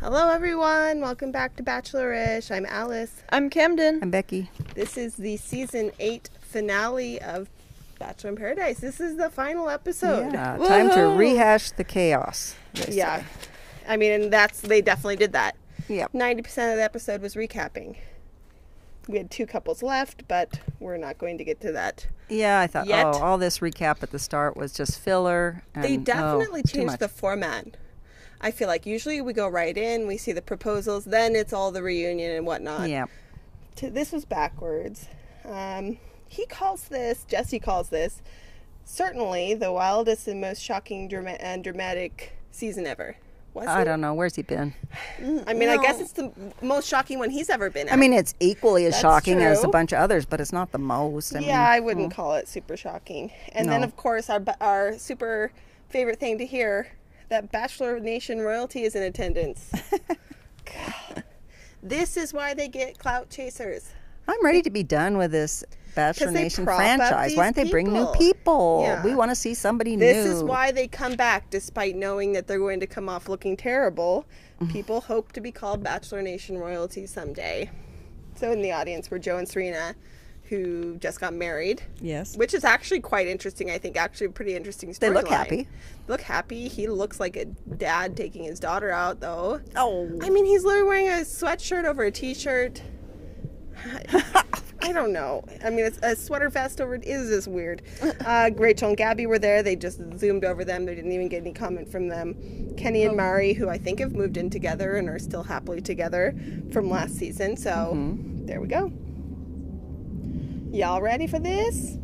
Hello, everyone. Welcome back to Bachelorish. I'm Alice. I'm Camden. I'm Becky. This is the season eight finale of Bachelor in Paradise. This is the final episode. Yeah, time to Woohoo! rehash the chaos. they Yeah. say. I mean, and that's, they definitely did that. Yep. 90% of the episode was recapping. We had two couples left, but we're not going to get to that. Yeah, I thought, Yet. oh, all this recap at the start was just filler. And, They oh, definitely too changed much. the format. I feel like usually we go right in, we see the proposals, then it's all the reunion and whatnot. Yeah. to, this was backwards. Um, he calls this, Jesse calls this, certainly the wildest and most shocking drama- and dramatic season ever. Was I it? don't know. Where's he been? Mm, I mean, I guess it's the most shocking one he's ever been at. I mean, it's equally as That's shocking as a bunch of others, but it's not the most. I yeah, mean, I wouldn't hmm. call it super shocking. And then, of course, our our super favorite thing to hear that Bachelor Nation royalty is in attendance. This is why they get clout chasers. I'm ready to be done with this Bachelor Nation franchise. Why don't they bring new people. people? Yeah. We want to see somebody This new. This is why they come back despite knowing that they're going to come off looking terrible. Mm-hmm. People hope to be called Bachelor Nation royalty someday. So in the audience were Joe and Serena, who just got married, Yes. which is actually quite interesting. I think actually a pretty interesting storyline. They look happy. Look happy. He looks like a dad taking his daughter out, though. Oh. I mean, he's literally wearing a sweatshirt over a t-shirt. I don't know. I mean, it's a sweater vest over. It is just weird. Uh, Rachel and Gabby were there. They just zoomed over them. They didn't even get any comment from them. Kenny and Mari, who I think have moved in together and are still happily together from last season. So there we go. Y'all ready for this?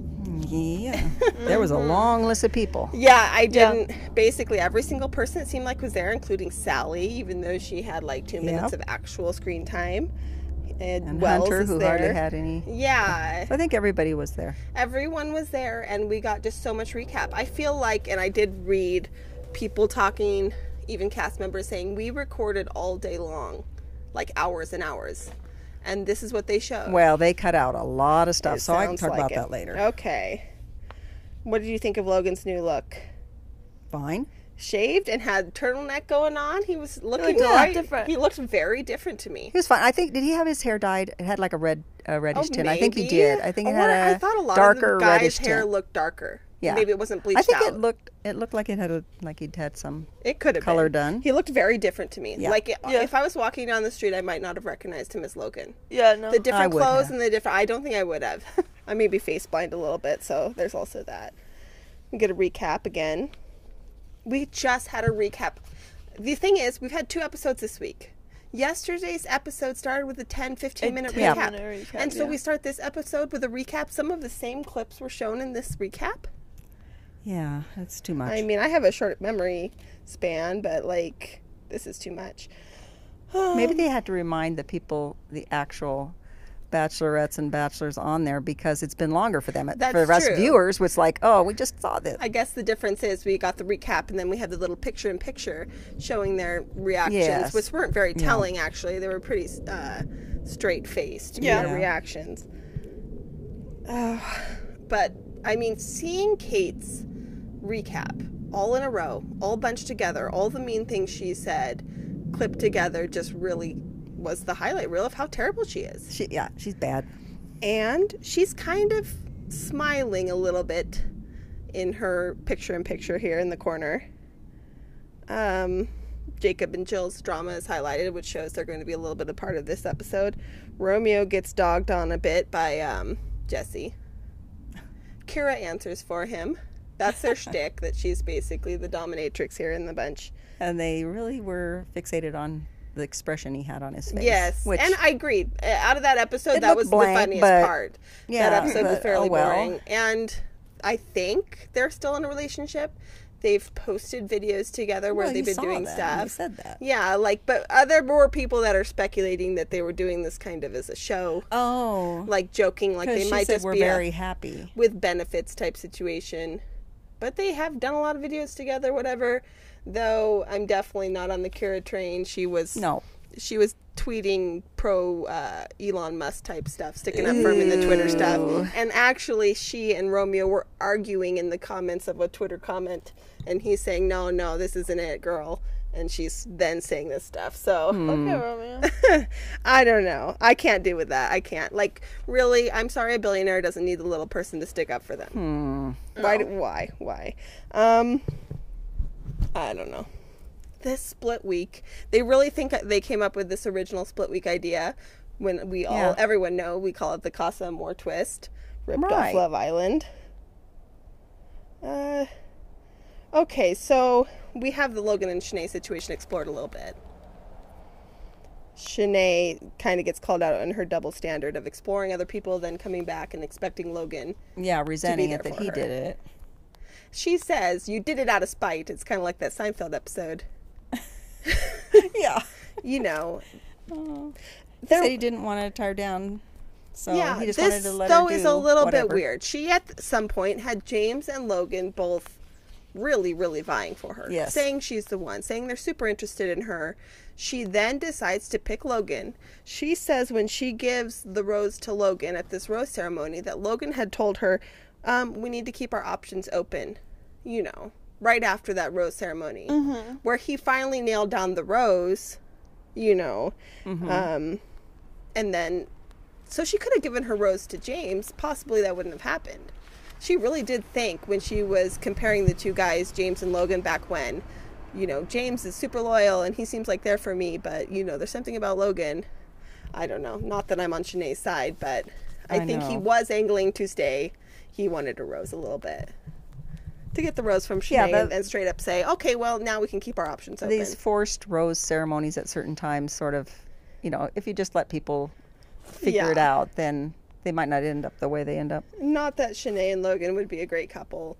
Yeah. there was a long list of people. Yeah, I didn't. Basically, every single person it seemed like was there, including Sally, even though she had like two minutes Yep. of actual screen time. And, And Wells Hunter, is who there. hardly had any. Yeah, I think everybody was there. everyone was there, and we got just so much recap. I feel like, and I did read people talking, even cast members saying we recorded all day long, like hours and hours, and this is what they showed. Well, they cut out a lot of stuff, It so I can talk like about it. that later. Okay. What did you think of Logan's new look? Fine. shaved and had turtleneck going on. He was looking looked a lot right. different. He looked very different to me. He was fine. I think did he have his hair dyed? It had like a red, uh, reddish Oh, tint. I think he did. I think it Or had a I thought a lot darker of the guy's reddish hair tint. looked darker. Yeah. Maybe it wasn't bleached I think out. it looked it looked like it had a like he'd had some. It could have color been. done. He looked very different to me. Yeah. Like it, Yeah. if I was walking down the street, I might not have recognized him as Logan. Yeah, no. The different would clothes have. and the different. I don't think I would have. I may be face blind a little bit, so there's also that. We get a recap again. We just had a recap. The thing is, we've had two episodes this week. Yesterday's episode started with a 10 15 minute recap. minute recap, And so yeah. we start this episode with a recap. Some of the same clips were shown in this recap. Yeah, that's too much. I mean, I have a short memory span, but like, this is too much. Maybe they had to remind the people, the actual bachelorettes and bachelors on there because it's been longer for them. That's for the rest true. of viewers, it's like, oh, we just saw this. I guess the difference is we got the recap and then we had the little picture in picture showing their reactions, Yes. which weren't very telling actually. They were pretty uh, straight faced, Yeah. Yeah. reactions. Uh, but I mean, seeing Kate's recap all in a row, all bunched together, all the mean things she said, clipped together, just really was the highlight reel of how terrible she is. She, yeah, she's bad. and she's kind of smiling a little bit in her picture in picture here in the corner. Um, Jacob and Jill's drama is highlighted, which shows they're going to be a little bit a part of this episode. Romeo gets dogged on a bit by um, Jesse. Kira answers for him. That's their shtick, that she's basically the dominatrix here in the bunch. And they really were fixated on the expression he had on his face. Yes, which and I agreed. Uh, Out of that episode, that was blank, the funniest but- part. Yeah, that episode was fairly oh well. boring, and I think they're still in a relationship. They've posted videos together where Well, they've been doing stuff. You said that. Yeah, like, but other more people that are speculating that they were doing this kind of as a show, Oh, like joking, like they might said just we're be very a happy. with benefits type situation. But they have done a lot of videos together, whatever. Though I'm definitely not on the Kira train. She was No, she was tweeting pro uh, Elon Musk type stuff, sticking up for him in the Twitter stuff. And actually, she and Romeo were arguing in the comments of a Twitter comment, and he's saying, "No, no, this isn't it, girl." And she's then saying this stuff. So Okay, Romeo. I don't know. I can't do with that. I can't. Like, really, I'm sorry, a billionaire doesn't need the little person to stick up for them. Why? do- Why? Why? Um, I don't know. This split week, they really think they came up with this original split week idea. When we all, Yeah. everyone know, we call it the Casa Amor twist, ripped off Love Island. Uh, okay, so we have the Logan and Shanae situation explored a little bit. Shanae kind of gets called out on her double standard of exploring other people, then coming back and expecting Logan. Yeah, resenting it that he her. did it. She says, You did it out of spite. It's kind of like that Seinfeld episode. yeah. You know. Mm. Said he didn't want to tie her down, so yeah, he just this wanted to let though her do is a little whatever. bit weird. She at some point had James and Logan both really, really vying for her, Yes. saying she's the one, saying they're super interested in her. She then decides to pick Logan. She says when she gives the rose to Logan at this rose ceremony that Logan had told her, um, "We need to keep our options open," you know, right after that rose ceremony, where he finally nailed down the rose, you know, um, and then so she could have given her rose to James. Possibly that wouldn't have happened. She really did think when she was comparing the two guys, James and Logan, back when, you know, James is super loyal and he seems like there for me, but, you know, there's something about Logan. I don't know. Not that I'm on Shanae's side, but I, I think he was angling to stay. He wanted a rose a little bit. To get the rose from Shanae Yeah, and, but- and straight up say, okay, well, now we can keep our options open. These forced rose ceremonies at certain times, sort of, you know, if you just let people figure it out, then they might not end up the way they end up. Not that Shanae and Logan would be a great couple,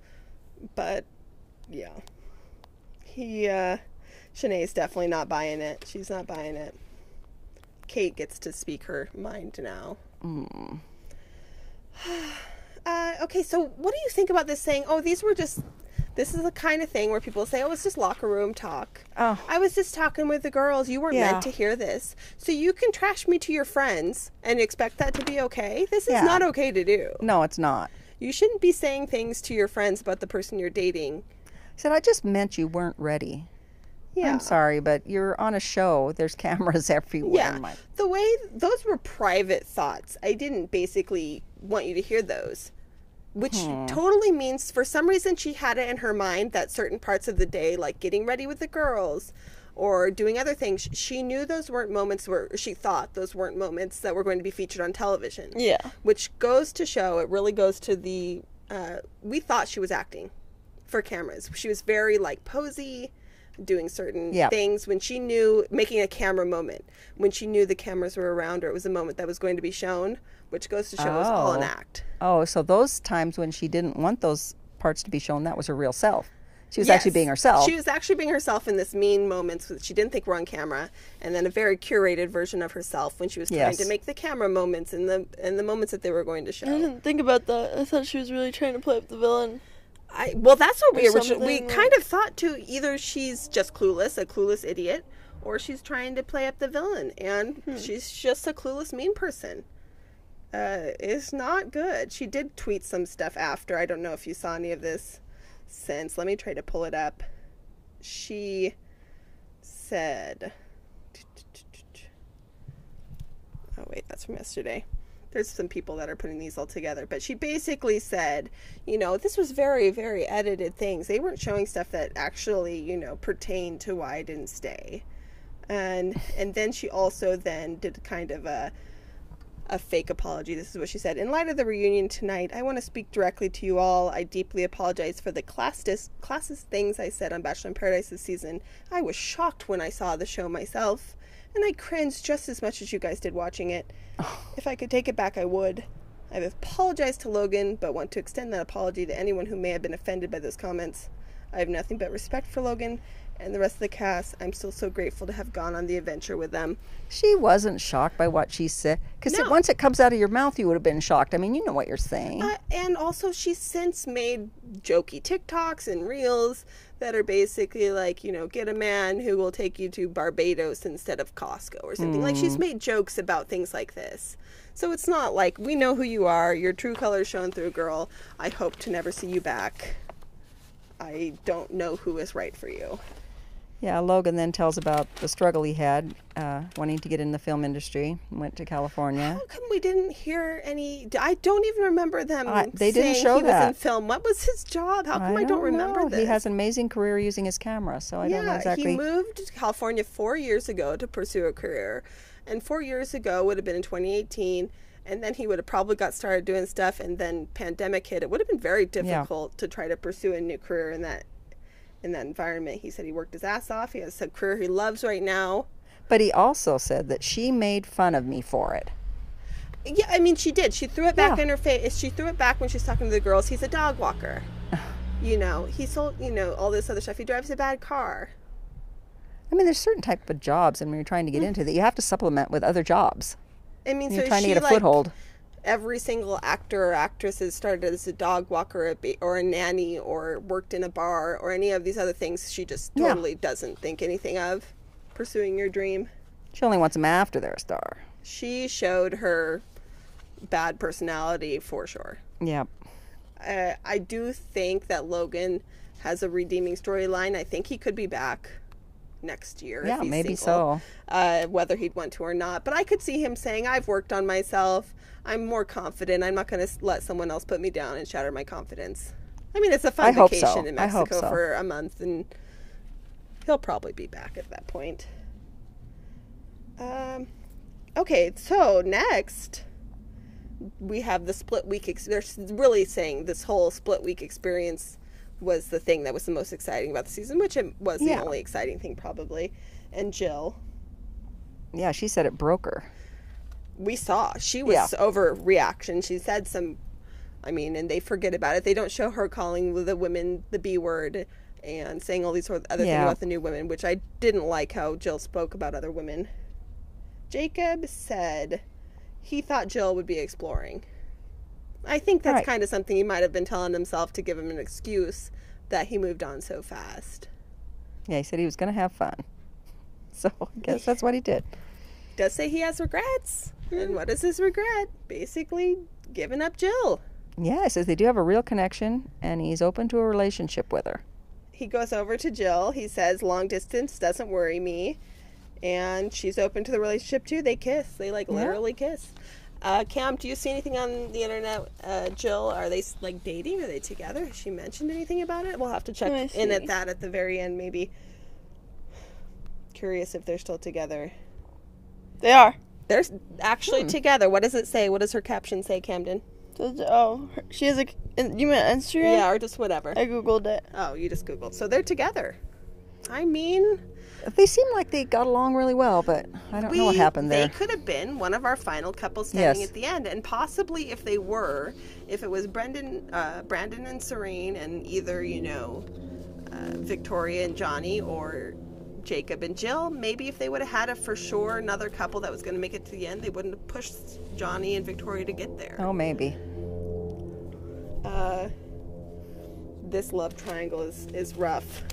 but yeah. He, uh, Shanae's definitely not buying it. She's not buying it. Kate gets to speak her mind now. Uh, okay, so what do you think about this saying, oh, these were just, this is the kind of thing where people say, oh, it's just locker room talk. Oh. I was just talking with the girls. You weren't Yeah. meant to hear this. So you can trash me to your friends and expect that to be okay? This is Yeah. not okay to do. No, it's not. You shouldn't be saying things to your friends about the person you're dating. I said, I just meant you weren't ready. Yeah. I'm sorry, but you're on a show. There's cameras everywhere. Yeah. My- The way those were private thoughts. I didn't basically want you to hear those. Which totally means for some reason she had it in her mind that certain parts of the day, like getting ready with the girls or doing other things, she knew those weren't moments where she thought those weren't moments that were going to be featured on television. Yeah. Which goes to show, it really goes to the, uh, we thought she was acting for cameras. She was very like posy, doing certain Yeah. things when she knew, making a camera moment. When she knew the cameras were around or it was a moment that was going to be shown, which goes to show it was all an Oh. act. Oh, so those times when she didn't want those parts to be shown, that was her real self. She was actually being herself. She was actually being herself in this mean moments that she didn't think were on camera, and then a very curated version of herself when she was trying Yes. to make the camera moments and the and the moments that they were going to show. I didn't think about that. I thought she was really trying to play up the villain. I well, that's what we Or originally we something kind of thought too. Either she's just clueless, a clueless idiot, or she's trying to play up the villain, and Hmm. she's just a clueless mean person. Uh, it's not good. She did tweet some stuff after. I don't know if you saw any of this since. Let me try to pull it up. She said. Oh, wait, that's from yesterday. There's some people that are putting these all together. But she basically said, you know, this was very, very edited things. They weren't showing stuff that actually, you know, pertained to why I didn't stay. And and then she also then did kind of a a fake apology. This is what she said. In light of the reunion tonight, I want to speak directly to you all. I deeply apologize for the classist, classist things I said on Bachelor in Paradise this season. I was shocked when I saw the show myself, and I cringed just as much as you guys did watching it. If I could take it back, I would. I've apologized to Logan, but want to extend that apology to anyone who may have been offended by those comments. I have nothing but respect for Logan and the rest of the cast. I'm still so grateful to have gone on the adventure with them. she wasn't shocked by what she said. Because No. once it comes out of your mouth, you would have been shocked. I mean, you know what you're saying. Uh, and also, she's since made jokey TikToks and reels that are basically like, you know, get a man who will take you to Barbados instead of Costco or something. Like, she's made jokes about things like this. So it's not like, we know who you are, your true colors shown through, girl. I hope to never see you back. I don't know who is right for you. Yeah, Logan then tells about the struggle he had uh, wanting to get in the film industry. Went to California. How come we didn't hear any? I don't even remember them. Uh, they didn't show he was in film. What was his job? How come I, don't, remember know. this? He has an amazing career using his camera, so I yeah, don't know exactly. he moved to California four years ago to pursue a career, and four years ago would have been in 2018. And then he would have probably got started doing stuff, and then pandemic hit. It would have been very difficult to try to pursue a new career in that in that environment. He said he worked his ass off. He has a career he loves right now. But he also said that she made fun of me for it. Yeah, I mean, she did. She threw it back Yeah. in her face. She threw it back when she's talking to the girls. He's a dog walker. you know, he sold, you know, all this other stuff. He drives a bad car. I mean, there's certain type of jobs, and when you're trying to get mm. into that, you have to supplement with other jobs. I mean, You're trying to get a like, foothold. Every single actor or actress has started as a dog walker or a, ba- or a nanny or worked in a bar or any of these other things. She just Yeah. totally doesn't think anything of pursuing your dream. She only wants them after they're a star. She showed her bad personality for sure. Yep. uh, I do think that Logan has a redeeming storyline. I think he could be back next year. Yeah, maybe single, so. Uh, whether he'd want to or not. But I could see him saying, I've worked on myself. I'm more confident. I'm not going to let someone else put me down and shatter my confidence. I mean, it's a fun I hope so. vacation in Mexico so. for a month, and he'll probably be back at that point. Um, okay, so next we have the split week. Ex- they're really saying this whole split week experience was the thing that was the most exciting about the season, which it was Yeah. the only exciting thing probably. And Jill, Yeah, she said it broke her. we saw she was Yeah. overreaction. She said some, I mean, and they forget about it. They don't show her calling the women the B word and saying all these sort of other things about the new women, which I didn't like how Jill spoke about other women. Jacob said he thought Jill would be exploring. I think that's Right. kind of something he might have been telling himself to give him an excuse that he moved on so fast. Yeah, he said he was going to have fun. So I guess that's what he did. Does say he has regrets. And what is his regret? Basically, giving up Jill. Yeah, he says they do have a real connection, and he's open to a relationship with her. he goes over to Jill. He says, "Long distance doesn't worry me," and she's open to the relationship too. They kiss. They like Yeah. literally kiss. Uh, Cam, do you see anything on the internet? Uh, Jill, are they like dating? Are they together? Has she mentioned anything about it? We'll have to check Let in at that at the very end, maybe. Curious if they're still together. They are. They're actually Hmm. together. What does it say? What does her caption say, Camden? Does- Oh, she has a. You meant Instagram? Yeah, or just whatever. I googled it. Oh, you just googled. So they're together. I mean, They seem like they got along really well, but I don't know what happened there. They could have been one of our final couples standing Yes. at the end, and possibly if they were, if it was Brendan, uh, Brandon and Serene, and either you know uh, Victoria and Johnny or Jacob and Jill, maybe if they would have had a for sure another couple that was going to make it to the end, they wouldn't have pushed Johnny and Victoria to get there. Oh, maybe. Uh, this love triangle is is rough.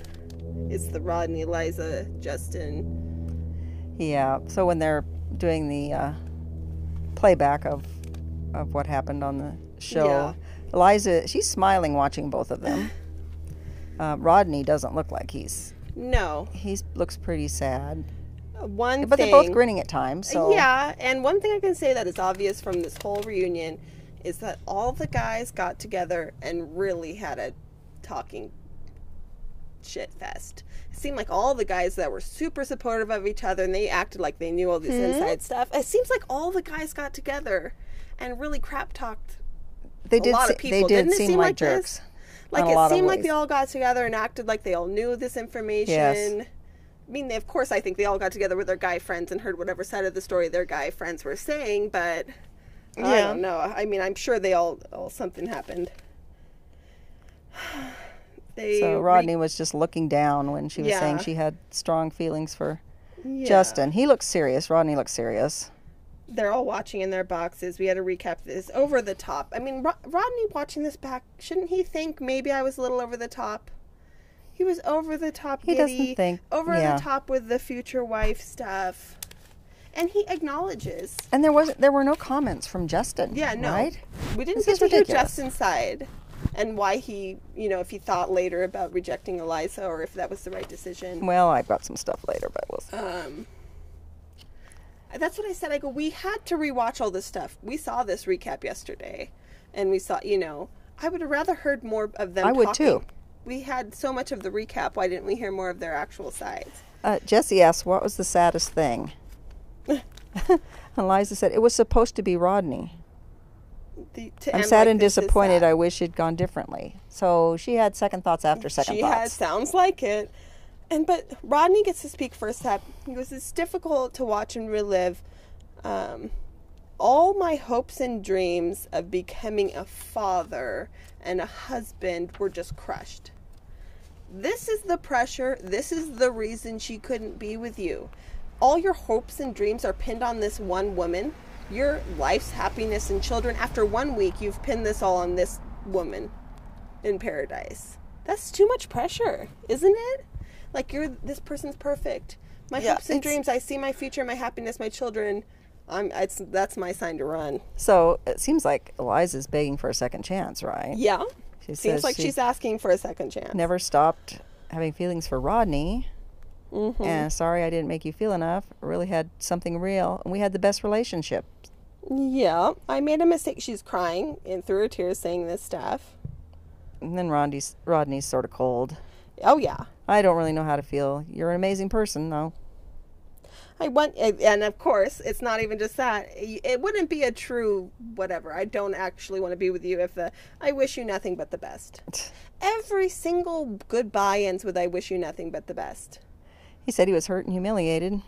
It's the Rodney, Eliza, Justin. Yeah. So when they're doing the uh, playback of of what happened on the show, Yeah. Eliza, she's smiling watching both of them. Uh, Rodney doesn't look like he's No, he looks pretty sad, one but thing. they're both grinning at times. So Yeah, and one thing I can say that is obvious from this whole reunion is that all the guys got together and really had a talking shit fest. It seemed like all the guys that were super supportive of each other and they acted like they knew all this hmm? inside stuff. It seems like all the guys got together and really crap talked they a did. lot se- of people. they did Didn't seem seem like, like this? jerks. Like a it seemed like they all got together and acted like they all knew this information. Yes. I mean, they, of course, I think they all got together with their guy friends and heard whatever side of the story their guy friends were saying, but I don't know. I mean, I'm sure they all, all something happened. They So Rodney was just looking down when she was saying she had strong feelings for yeah. Justin. He looks serious. Rodney looks serious. They're all watching in their boxes. We had to recap this over the top. I mean, Ro- Rodney watching this back, shouldn't he think maybe I was a little over the top? He was over the top. He giddy, doesn't think- over yeah. the top with the future wife stuff, and he acknowledges. And there wasn't there were no comments from Justin. Yeah, no, Right? we didn't This get to hear. Justin's side. And why he, you know, if he thought later about rejecting Eliza or if that was the right decision. Well, I've got some stuff later, but we'll see. Um, that's what I said. I go, we had to rewatch all this stuff. We saw this recap yesterday, and we saw, you know, I would have rather heard more of them. I would talking. too. We had so much of the recap. Why didn't we hear more of their actual sides? Uh, Jesse asked, "What was the saddest thing?" Eliza said, "It was supposed to be Rodney. The, to I'm sad like and disappointed. sad. I wish it'd gone differently." So she had second thoughts after second she thoughts. has sounds like it and but rodney gets to speak first up he goes it's difficult to watch and relive um, all my hopes and dreams of becoming a father and a husband were just crushed this is the pressure this is the reason she couldn't be with you all your hopes and dreams are pinned on this one woman your life's happiness and children after one week you've pinned this all on this woman in paradise. That's too much pressure, isn't it? Like you're this person's perfect. My Yeah, hopes and dreams. I see my future, my happiness, my children. I'm. It's that's my sign to run. So it seems like Eliza's begging for a second chance, right? Yeah. She Seems like she she's asking for a second chance. never stopped having feelings for Rodney. Mm-hmm. And sorry I didn't make you feel enough. I really had something real, and we had the best relationship. Yeah. I made a mistake. She's crying and through her tears saying this stuff. And then Rodney's Rodney's sort of cold. Oh yeah. I don't really know how to feel. You're an amazing person, though. I want, and of course, it's not even just that. It wouldn't be a true whatever. I don't actually want to be with you if the I wish you nothing but the best. Every single goodbye ends with I wish you nothing but the best. He said he was hurt and humiliated,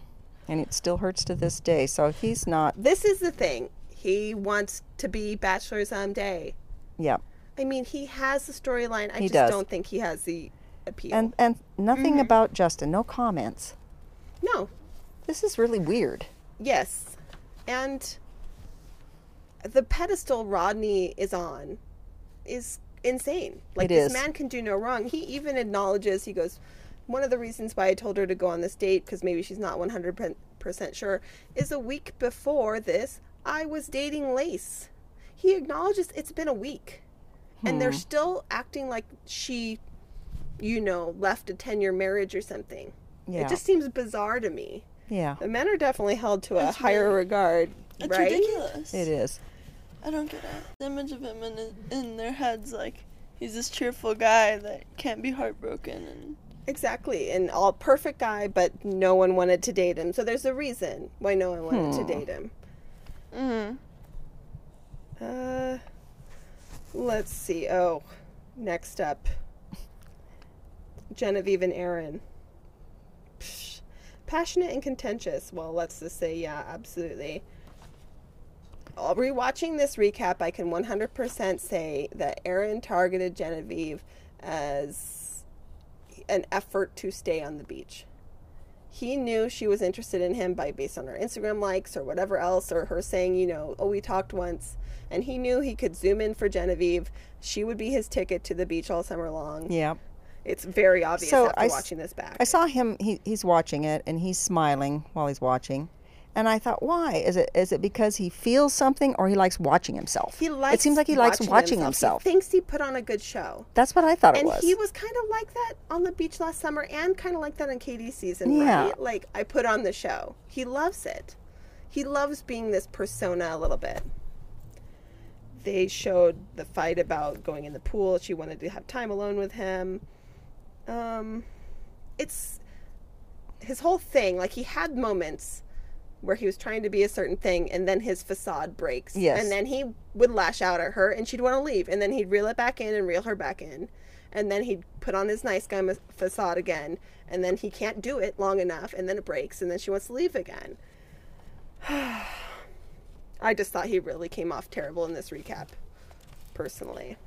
and it still hurts to this day. So he's not. This is the thing. He wants to be bachelor someday. Yeah, I mean, he has the storyline. I He just does. don't think he has the appeal. and and nothing Mm-hmm. about Justin. No comments. no. This is really weird. Yes. And the pedestal Rodney is on is insane. Like It this is. man can do no wrong. He even acknowledges he goes one of the reasons why I told her to go on this date because maybe she's not 100% sure is a week before this I was dating Lace. He acknowledges it's been a week. And they're hmm. still acting like she you know left a 10-year marriage or something. Yeah. It just seems bizarre to me. Yeah, The men are definitely held to a higher really- regard, It's right? ridiculous. it is. I don't get it. The image of him in, in their heads, like, he's this cheerful guy that can't be heartbroken. And Exactly, and all perfect guy, but no one wanted to date him. So there's a reason why no one wanted Hmm. to date him. mm Uh, let's see. Oh, next up, Genevieve and Aaron. Psh, passionate and contentious. Well, let's just say, yeah, absolutely. Rewatching this recap, I can 100% say that Aaron targeted Genevieve as an effort to stay on the beach. He knew she was interested in him by based on her Instagram likes or whatever else, or her saying, you know, oh, we talked once. And he knew he could zoom in for Genevieve. She would be his ticket to the beach all summer long. Yeah. It's very obvious So after I watching this back. I saw him. He, he's watching it, and he's smiling while he's watching. And I thought, why? Is it is it because he feels something, or he likes watching himself? he likes It seems like he likes watching himself. He thinks he put on a good show. That's what I thought it and was. he was kind of like that on the beach last summer and kind of like that on Katie's season, Yeah. right? Like, I put on the show. He loves it. He loves being this persona a little bit. They showed the fight about going in the pool. She wanted to have time alone with him. Um, it's his whole thing. Like, he had moments where he was trying to be a certain thing and then his facade breaks. Yes. And then he would lash out at her and she'd want to leave. And then he'd reel it back in and reel her back in. And then he'd put on his nice guy facade again. And then he can't do it long enough. And then it breaks. And then she wants to leave again. I just thought he really came off terrible in this recap, personally.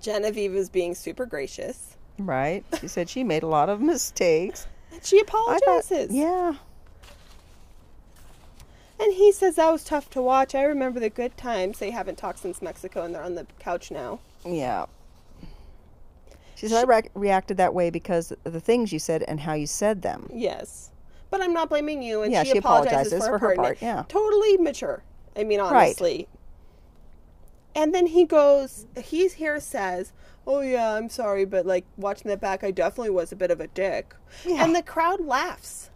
Genevieve is being super gracious. right? She said she made a lot of mistakes. And she I thought, apologizes. yeah. And he says that was tough to watch. I remember the good times. They haven't talked since Mexico and they're on the couch now. Yeah. She said, I re- reacted that way because of the things you said and how you said them. Yes. But I'm not blaming you. And Yeah, she, she apologizes, apologizes for, for her her part. yeah. Totally mature. I mean, honestly. Right. And then he goes, he here says, "Oh yeah, I'm sorry, but like watching that back, I definitely was a bit of a dick." Yeah. And the crowd laughs.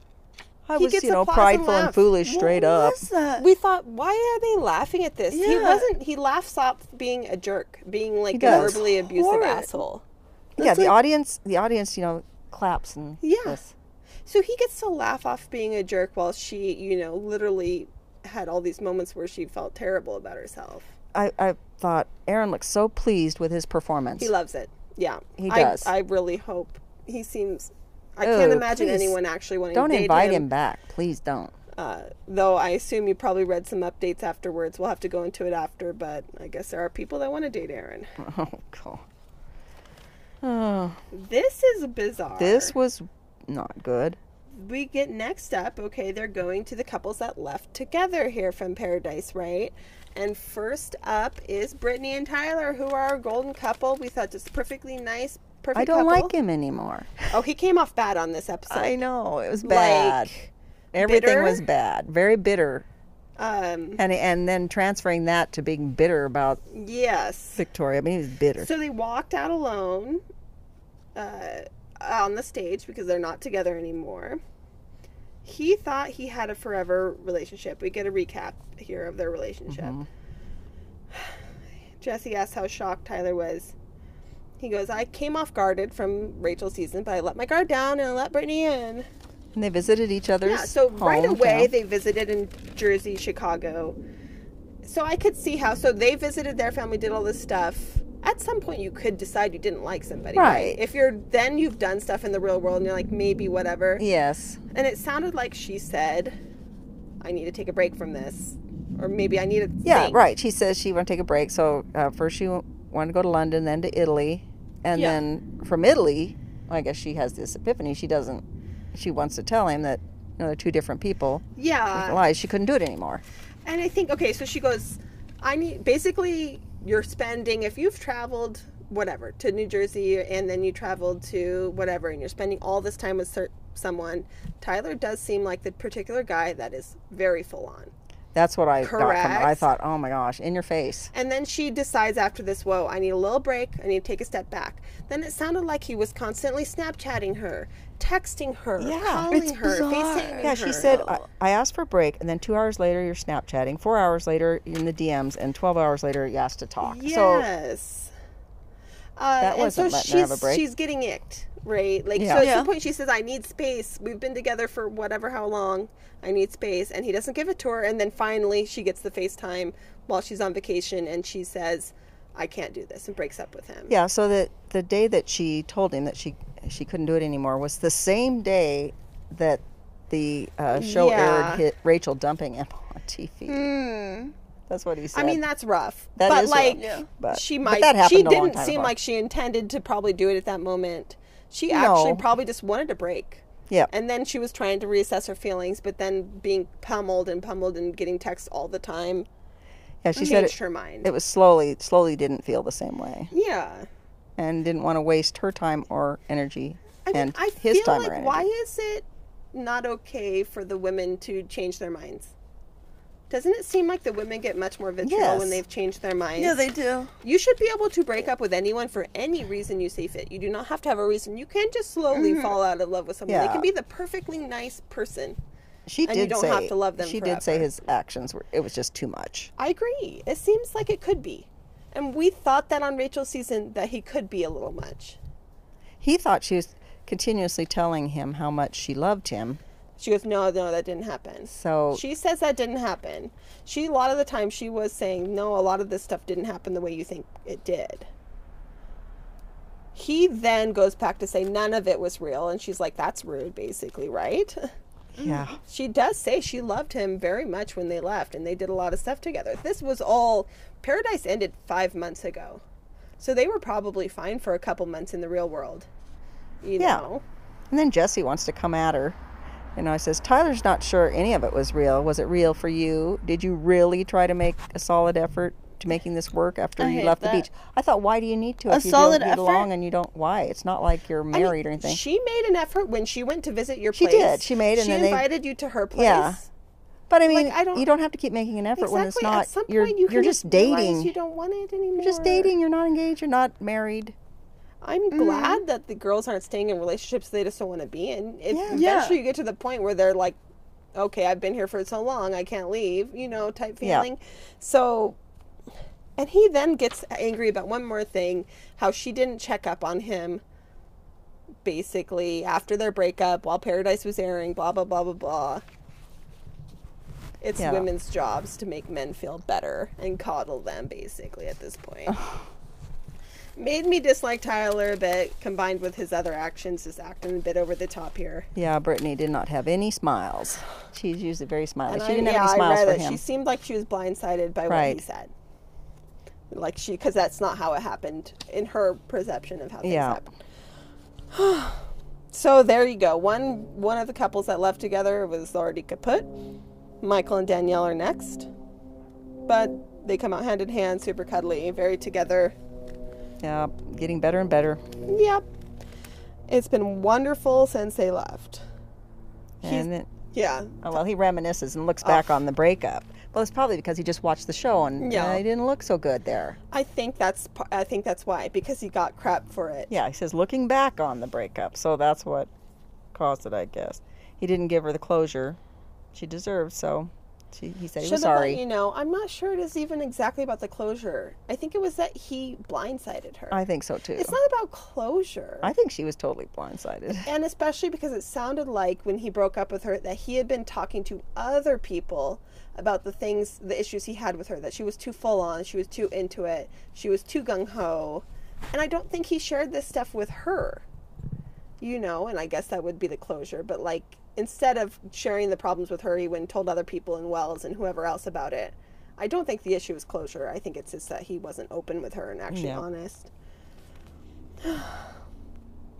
I He was, gets you know, and prideful and laugh. foolish straight what up. was that? We thought, why are they laughing at this? He wasn't. He laughs off being a jerk, being like a verbally abusive Horrid. asshole. Yeah, That's the like- audience, the audience, you know, claps and Yeah. this. So he gets to laugh off being a jerk while she, you know, literally had all these moments where she felt terrible about herself. I, I thought Aaron looked so pleased with his performance. He loves it. Yeah, He I, does. I really hope he seems. I can't imagine please. anyone actually wanting to date. Him. Don't to date invite him. him back, please don't. Uh, though I assume you probably read some updates afterwards. We'll have to go into it after, but I guess there are people that want to date Aaron. Oh God. Oh, This is bizarre. this was not good. we get next up. Okay, they're going to the couples that left together here from Paradise, right? And first up is Brittany and Tyler, who are a golden couple. We thought just perfectly nice, perfect. I don't couple. like him anymore. Oh, he came off bad on this episode. I know it was bad. Like, Everything bitter? was bad, very bitter, um, and and then transferring that to being bitter about yes. Victoria. I mean, he was bitter. So they walked out alone uh, on the stage because they're not together anymore. He thought he had a forever relationship. We get a recap here of their relationship. Mm-hmm. Jesse asked how shocked Tyler was. He goes, I came off guarded from Rachel's season, but I let my guard down and I let Brittany in. and they visited each other's. Yeah, so right away hometown. they visited in Jersey, Chicago. So I could see how. So they visited their family, did all this stuff. At some point, you could decide you didn't like somebody, right? Right. If you're then you've done stuff in the real world, and you're like maybe whatever. Yes. And it sounded like she said, "I need to take a break from this," or maybe I need to. Yeah, think. right. She says she want to take a break. So uh, first she wa- wanted to go to London, then to Italy, and Yeah. then from Italy, I guess she has this epiphany. She doesn't. She wants to tell him that you know they're two different people. Yeah. Lies. She couldn't do it anymore. And I think okay, so she goes, I need basically you're spending if you've traveled whatever to New Jersey and then you traveled to whatever and you're spending all this time with someone. Tyler does seem like the particular guy that is very full on. That's what I got from it. I thought, oh my gosh, in your face. And then she decides after this, whoa, I need a little break. I need to take a step back. Then it sounded like he was constantly Snapchatting her, texting her, Yeah, calling it's her, bizarre. FaceTiming Yeah, her. she said I, I asked for a break, and then two hours later you're Snapchatting. Four hours later you're in the DMs, and twelve hours later you asked to talk. So Yes. Uh, That and wasn't so letting her have a break. She's getting icked, right? Like, Yeah. so at Yeah. some point she says, I need space. We've been together for whatever, how long. I need space. And he doesn't give it to her. And then finally she gets the FaceTime while she's on vacation and she says, I can't do this and breaks up with him. Yeah, so the the day that she told him that she she couldn't do it anymore was the same day that the uh, show Yeah. aired hit Rachel dumping him on TV. Hmm. That's what he said. I mean, that's rough. That but is rough. like, Yeah. But- she but might. that happened she a didn't time seem ago. like she intended to probably do it at that moment. She No. actually probably just wanted a break. yeah, And then she was trying to reassess her feelings, but then being pummeled and pummeled and getting texts all the time yeah. She changed said it, her mind. it was slowly, slowly didn't feel the same way, yeah. and didn't want to waste her time or energy I mean, and I his feel time like or energy. why is it not okay for the women to change their minds? Doesn't it seem like the women get much more vitriol Yes. when they've changed their minds? Yeah, they do. You should be able to break up with anyone for any reason you see fit. You do not have to have a reason. You can just slowly mm-hmm. fall out of love with someone. They can be the perfectly nice person. She and did you don't say have to love them she did say his actions were it was just too much. I agree. It seems like it could be. And we thought that on Rachel's season that he could be a little much. He thought she was continuously telling him how much she loved him. She goes, No, no, that didn't happen. So She says that didn't happen. She a lot of the time she was saying, No, a lot of this stuff didn't happen the way you think it did. He then goes back to say none of it was real, and she's like, That's rude, basically, right? yeah, She does say she loved him very much when they left, and they did a lot of stuff together. This was all Paradise ended five months ago, so they were probably fine for a couple months in the real world. You Yeah. know, And then Jesse wants to come at her. You know, I says, Tyler's not sure any of it was real. Was it real for you? Did you really try to make a solid effort to making this work after I you left that. the beach? I thought, why do you need to A if you solid don't get along effort? and you don't? Why? It's not like you're I mean, married or anything. She made an effort when she went to visit your She place. She did. She made, and She then they- invited you to her place. Yeah. But I mean, I don't- you don't have to keep making an effort when it's not. At some you're you can you're just dating. You don't want it anymore. You're just dating. You're not engaged. You're not married. I'm Mm-hmm. glad that the girls aren't staying in relationships they just don't want to be in. If Yeah. Yeah. eventually you get to the point where they're like, okay, I've been here for so long, I can't leave, you know, type feeling. Yeah. So, and he then gets angry about one more thing how she didn't check up on him basically after their breakup while Paradise was airing, blah, blah, blah, blah, blah. It's Yeah. women's jobs to make men feel better and coddle them, basically, at this point made me dislike Tyler a bit, combined with his other actions, just acting a bit over the top here. Yeah, Brittany did not have any smiles. She's usually very smiley. And she I, didn't yeah, have any smiles I read for it. him. She seemed like she was blindsided by what he Right. said. Like she, because that's not how it happened in her perception of how things Yeah. happened. so there you go. One one of the couples that left together was already kaput. Michael and Danielle are next, but they come out hand in hand, super cuddly, very together. Yeah, getting better and better. Yep. It's been wonderful since they left. And then, Yeah. oh, well, he reminisces and looks back on the breakup. Well, it's probably because he just watched the show and Yeah. uh, he didn't look so good there. I think that's I think that's why because he got crap for it. Yeah, he says looking back on the breakup. So that's what caused it, I guess. He didn't give her the closure she deserved, so she, he said he Should was have let sorry. you know. I'm not sure it is even exactly about the closure. I think it was that he blindsided her. I think so too. it's not about closure. I think she was totally blindsided. and especially because it sounded like when he broke up with her that he had been talking to other people about the things the issues he had with her that she was too full on she was too into it she was too gung-ho and i don't think he shared this stuff with her you know and i guess that would be the closure but like instead of sharing the problems with her he went and told other people in wells and whoever else about it i don't think the issue is closure i think it's just that he wasn't open with her and actually Yeah. honest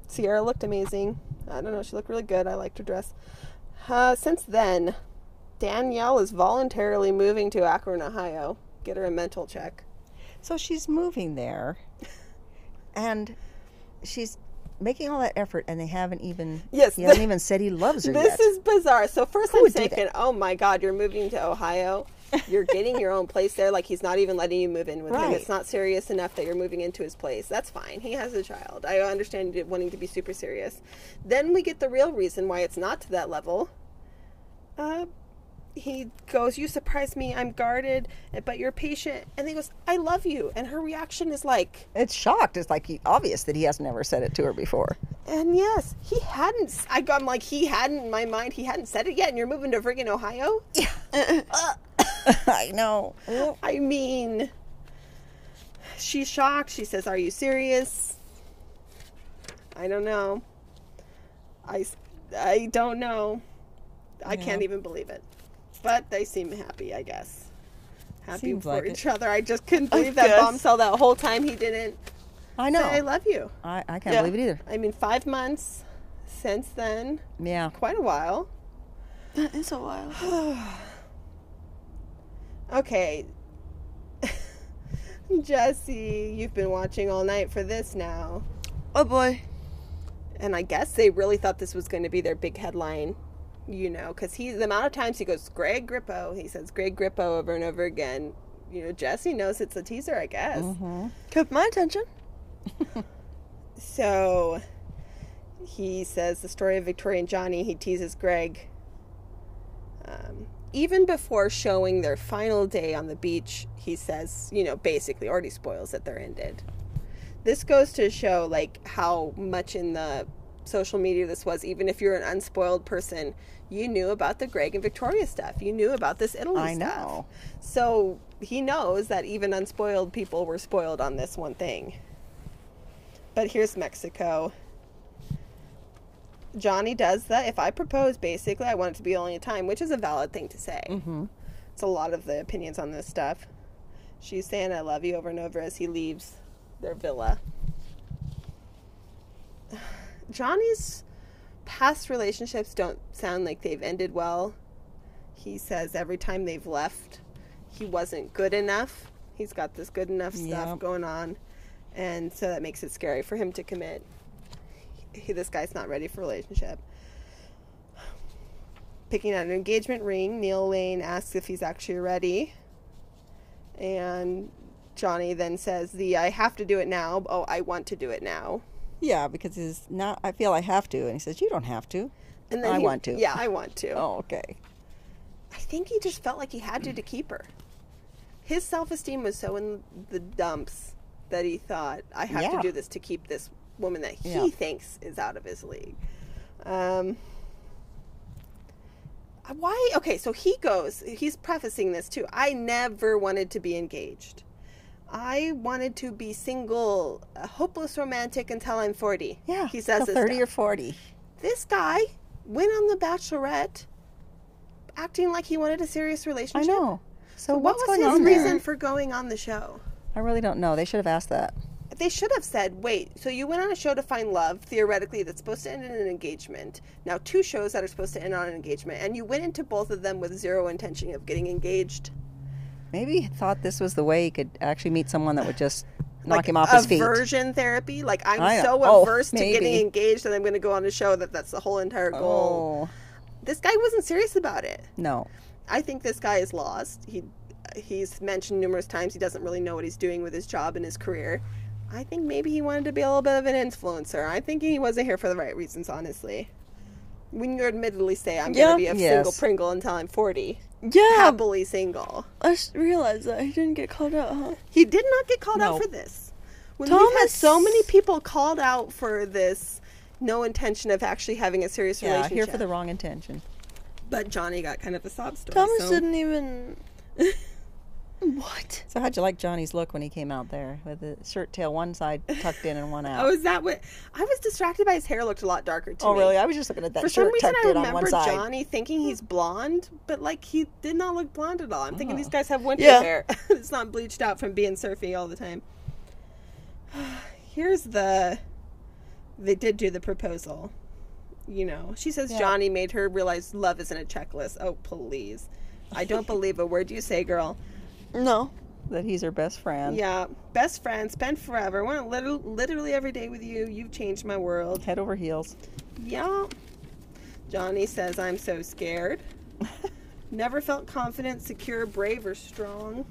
Sierra looked amazing. I don't know, she looked really good. I liked her dress. Uh, since then, Danielle is voluntarily moving to Akron, Ohio. Get her a mental check. So she's moving there, and she's making all that effort, and they haven't even. Yes, he hasn't even said he loves her This yet. is bizarre. So first Who I'm would do that? thinking, oh my God, you're moving to Ohio. You're getting your own place there. Like he's not even letting you move in with him. It's not serious enough that you're moving into his place. That's fine. He has a child. I understand wanting to be super serious. Then we get the real reason why it's not to that level. Uh, he goes, "You surprised me. I'm guarded, but you're patient." And he goes, "I love you." And her reaction is like, It's shocked. It's like he, obvious that he hasn't ever said it to her before. And yes, he hadn't. I got I'm like he hadn't in my mind. He hadn't said it yet, and you're moving to friggin' Ohio. Yeah. Uh-uh. I know. I mean, she's shocked. She says, "Are you serious?" I don't know. I, I don't know. I can't even believe it. But they seem happy, I guess. Happy Seems for like it. each other. I just couldn't believe that guess. bombshell that whole time he didn't I say, know. "I love you." I, I can't Yeah. believe it either. I mean, five months since then, Yeah. quite a while. That is a while. Okay. Jesse, you've been watching all night for this now. Oh boy. And I guess they really thought this was going to be their big headline, you know, because he, the amount of times he goes, Greg Grippo, he says Greg Grippo over and over again. You know, Jesse knows it's a teaser, I guess. Kept my attention. So he says the story of Victoria and Johnny, he teases Greg. Um, even before showing their final day on the beach, he says, you know, basically already spoils that they're ended. This goes to show like how much in the social media this was. Even if you're an unspoiled person, you knew about the Greg and Victoria stuff. You knew about this Italy I stuff. I know. So he knows that even unspoiled people were spoiled on this one thing. But here's Mexico. Johnny does that. If I propose, basically, I want it to be only a time, which is a valid thing to say. Mm-hmm. It's a lot of the opinions on this stuff. She's saying "I love you" over and over as he leaves their villa. Johnny's past relationships don't sound like they've ended well. He says every time they've left, he wasn't good enough. He's got this good enough stuff Yep. going on, and so that makes it scary for him to commit. He, this guy's not ready for a relationship. picking out an engagement ring. Neil Lane asks if he's actually ready. And Johnny then says, "The I have to do it now. Oh, I want to do it now." Yeah, because he's not. I feel I have to, and he says, "You don't have to." And I he- want to. Yeah, I want to. Oh, okay. I think he just felt like he had to to keep her. His self esteem was so in the dumps that he thought, I have Yeah. to do this to keep this woman that he Yeah. thinks is out of his league. Um, why? Okay, so he goes, he's prefacing this too. I never wanted to be engaged. I wanted to be single, a hopeless romantic until I'm 40. Yeah, He says this thirty now or forty. this guy went on The Bachelorette acting like he wanted a serious relationship. I know. So What what's was his on reason for going on the show? I really don't know. They should have asked that. They should have said, wait, so you went on a show to find love, theoretically, that's supposed to end in an engagement. Now, two shows that are supposed to end on an engagement, and you went into both of them with zero intention of getting engaged. Maybe he thought this was the way he could actually meet someone that would just knock like him off his feet. aversion therapy. Like, I'm I so Oh, averse to getting engaged that I'm going to go on a show that that's the whole entire goal. Oh This guy wasn't serious about it. no. I think this guy is lost. He he's mentioned numerous times he doesn't really know what he's doing with his job and his career. I think maybe he wanted to be a little bit of an influencer. I think he wasn't here for the right reasons, honestly. When you admittedly say I'm Yeah. going to be a Yes. single Pringle until I'm 40, Yeah, happily single. I just realized that he didn't get called out, huh? He did not get called out for this. When we've had Thomas- so many people called out for this, no intention of actually having a serious Yeah, relationship. here for the wrong intention. But Johnny got kind of a sob story. Thomas so- didn't even. what? So how'd you like Johnny's look when he came out there with the shirt tail one side tucked in and one out? Oh, is that what? I was distracted by his hair. Looked a lot darker to oh, me. really? I was just looking at that For some shirt reason, tucked I in on one remember side. Johnny thinking he's blonde, but like he did not look blonde at all. I'm thinking Oh. these guys have winter Yeah. hair. it's not bleached out from being surfy all the time. Here's the. They did do the proposal. You know, she says Yeah. Johnny made her realize love isn't a checklist. Oh, please. I don't believe a word you say, girl. No. That he's her best friend. Yeah, best friend, spend forever. Want literally, literally every day with you. You've changed my world. Head over heels. Yeah. Johnny says, I'm so scared. Never felt confident, secure, brave, or strong.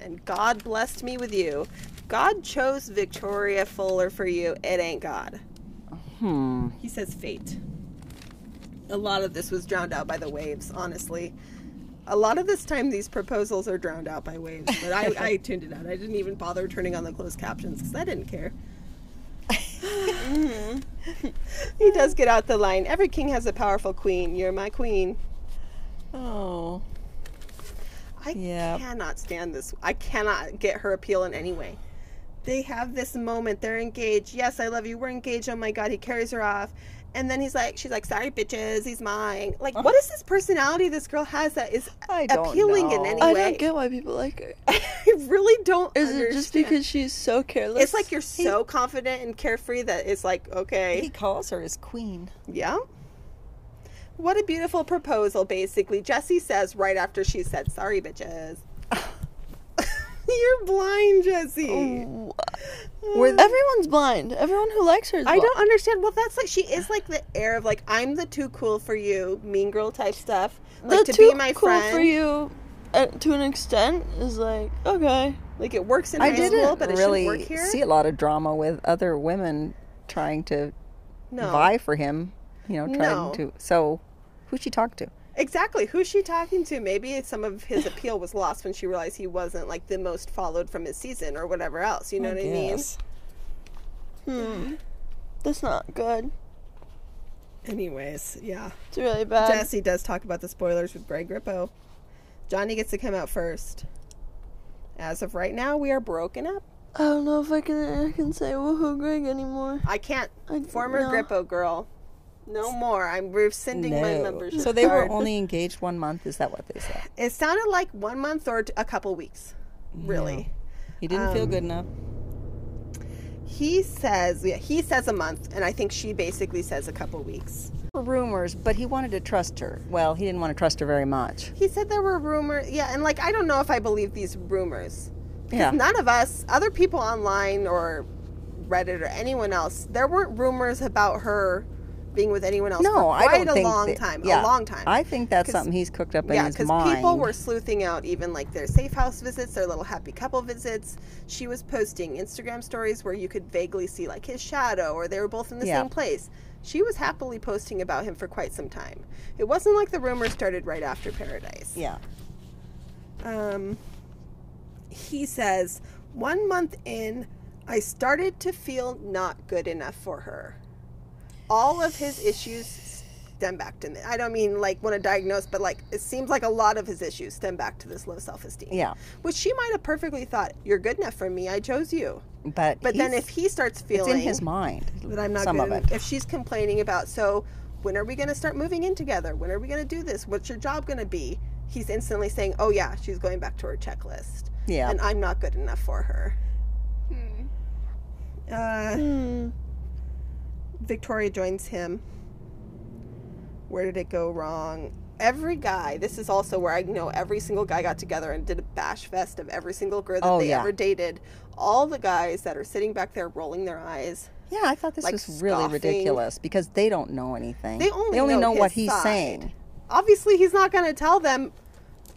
And God blessed me with you. God chose Victoria Fuller for you. It ain't God. Hmm. He says fate. A lot of this was drowned out by the waves, honestly. A lot of this time, these proposals are drowned out by waves, but I, I tuned it out. I didn't even bother turning on the closed captions because I didn't care. he does get out the line Every king has a powerful queen. You're my queen. Oh. I Yep. cannot stand this. I cannot get her appeal in any way. They have this moment. They're engaged. Yes, I love you. We're engaged. Oh my god, he carries her off. And then he's like, she's like, sorry, bitches, he's mine. Like, what is this personality this girl has that is I don't appealing in any way? I way? don't get why people like her. I really don't. Is it just because she's so careless? it's like you're so confident and carefree that it's like, okay. He calls her his queen. yeah. What a beautiful proposal, basically. Jesse says right after she said, sorry, bitches. You're blind, Jesse. Where everyone's blind. Everyone who likes her is I don't understand. Well, that's like she is like the air of like I'm the too cool for you, mean girl type stuff. Like the to too be my cool friend. for you, uh, to an extent, is like okay. Like it works in I high didn't school, but it really shouldn't work here. see a lot of drama with other women trying to no, vie for him. You know, trying No. to. So, who she talk to? Exactly. Who's she talking to? Maybe some of his appeal was lost when she realized he wasn't like the most followed from his season or whatever else. You know what I mean? guess. Hmm. That's not good. Anyways, yeah. It's really bad. Jesse does talk about the spoilers with Greg Grippo. Johnny gets to come out first. As of right now, we are broken up. I don't know if I can I can say woohoo Greg anymore. I can't. I- Former no. Grippo girl. No more. I'm rescinding my membership. So they were only engaged one month. Is that what they said? It sounded like one month or a couple weeks. Really. He didn't feel Um, good enough. He says, yeah, he says a month, and I think she basically says a couple weeks. Rumors, but he wanted to trust her. Well, he didn't want to trust her very much. He said there were rumors. Yeah, and like I don't know if I believe these rumors. Yeah. None of us, other people online or Reddit or anyone else, there weren't rumors about her being with anyone else No, for I quite don't a think long that- time. yeah, a long time. I think that's something he's cooked up in yeah, his because people were sleuthing out even like their safe house visits, their little happy couple visits. She was posting Instagram stories where you could vaguely see like his shadow, or they were both in the Yeah. same place. She was happily posting about him for quite some time. It wasn't like the rumors started right after Paradise. yeah. Um, he says, one month in, I started to feel not good enough for her. All of his issues stem back to me. I don't mean like want to diagnose, but like it seems like a lot of his issues stem back to this low self esteem. Yeah. Which she might have perfectly thought, you're good enough for me. I chose you. But But then if he starts it's feeling in his mind, that I'm not some good of it. if she's complaining about so when are we going to start moving in together when are we going to do this what's your job going to be he's instantly saying oh yeah she's going back to her checklist Yeah. and i'm not good enough for her Hmm. uh, Hmm. Victoria joins him where did it go wrong every guy this is also where i know every single guy got together and did a bash fest of every single girl that Oh, they yeah. ever dated all the guys that are sitting back there rolling their eyes Yeah, I thought this like, was really ridiculous because they don't know anything. They only know know, what he's side. saying. obviously he's not going to tell them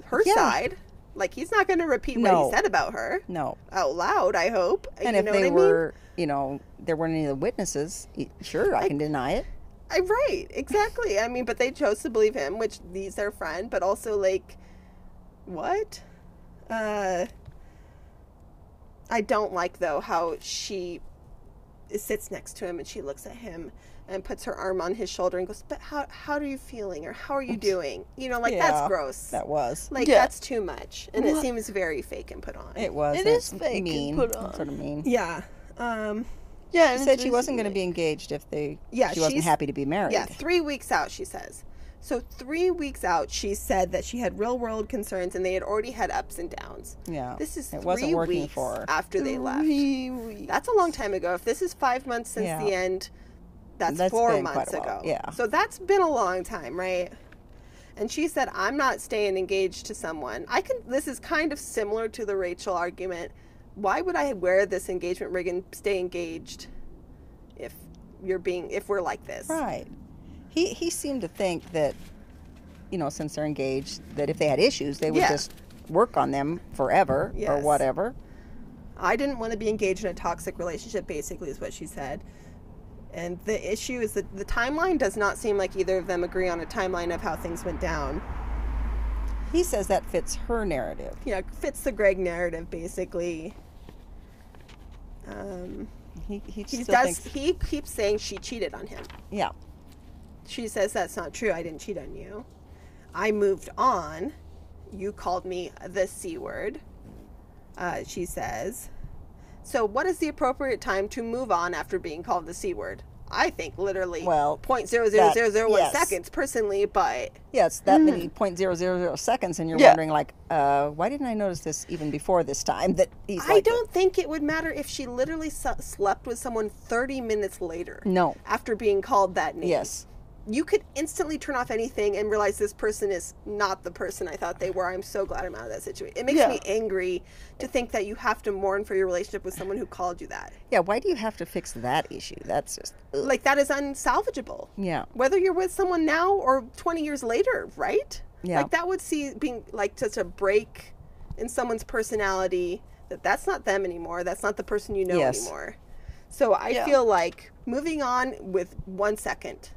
her Yeah. side. Like he's not going to repeat what he said about her No. out loud. I hope. And you if know they I were, you know, there weren't any of the witnesses, sure, I can deny it. I, right, exactly. I mean, but they chose to believe him, which he's their friend. But also, like, what? Uh, I don't like though how she sits next to him and she looks at him and puts her arm on his shoulder and goes, "But how how are you feeling? Or how are you doing? You know, like Yeah, that's gross. That was. Like Yeah. that's too much, and it seems very fake and put on. It was. It is and is fake and mean. put on. Sort of mean. yeah. Um. Yeah, She said she wasn't going to be engaged if they. Yeah, she wasn't happy to be married. Yeah, three weeks out, she says. So three weeks out, she said that she had real world concerns, and they had already had ups and downs. Yeah. This is It three wasn't working weeks for her. after they left. Three weeks. That's a long time ago. If this is five months since Yeah. the end, that's, That's four months ago. yeah. So that's been a long time, right? And she said, "I'm not staying engaged to someone. I can." This is kind of similar to the Rachel argument. Why would I wear this engagement ring and stay engaged if you're being if we're like this? Right. He he seemed to think that, you know, since they're engaged, that if they had issues, they would Yeah. just work on them forever or whatever. I didn't want to be engaged in a toxic relationship, basically, is what she said. And the issue is that the timeline does not seem like either of them agree on a timeline of how things went down. He says that fits her narrative. Yeah, fits the Greg narrative, basically. Um, He he he does. thinks. He keeps saying she cheated on him. Yeah. She says that's not true. I didn't cheat on you. I moved on. You called me the c word. Uh, she says. So, what is the appropriate time to move on after being called the c word? I think literally Well, point zero zero zero zero one yes. seconds personally, but it's that many point zero zero zero seconds, and you're Yeah. wondering like, uh, why didn't I notice this even before this time? That he's I like don't think it would matter if she literally slept with someone 30 minutes later. No. After being called that name. Yes. You could instantly turn off anything and realize this person is not the person I thought they were. I'm so glad I'm out of that situation. It makes Yeah. me angry to think that you have to mourn for your relationship with someone who called you that. Yeah. Why do you have to fix that issue? That's just. ugh. Like, that is unsalvageable. Yeah. Whether you're with someone now or 20 years later, right? Yeah. Like, that would see being like just a break in someone's personality that that's not them anymore. That's not the person you know Yes. anymore. So I Yeah. feel like moving on with one second,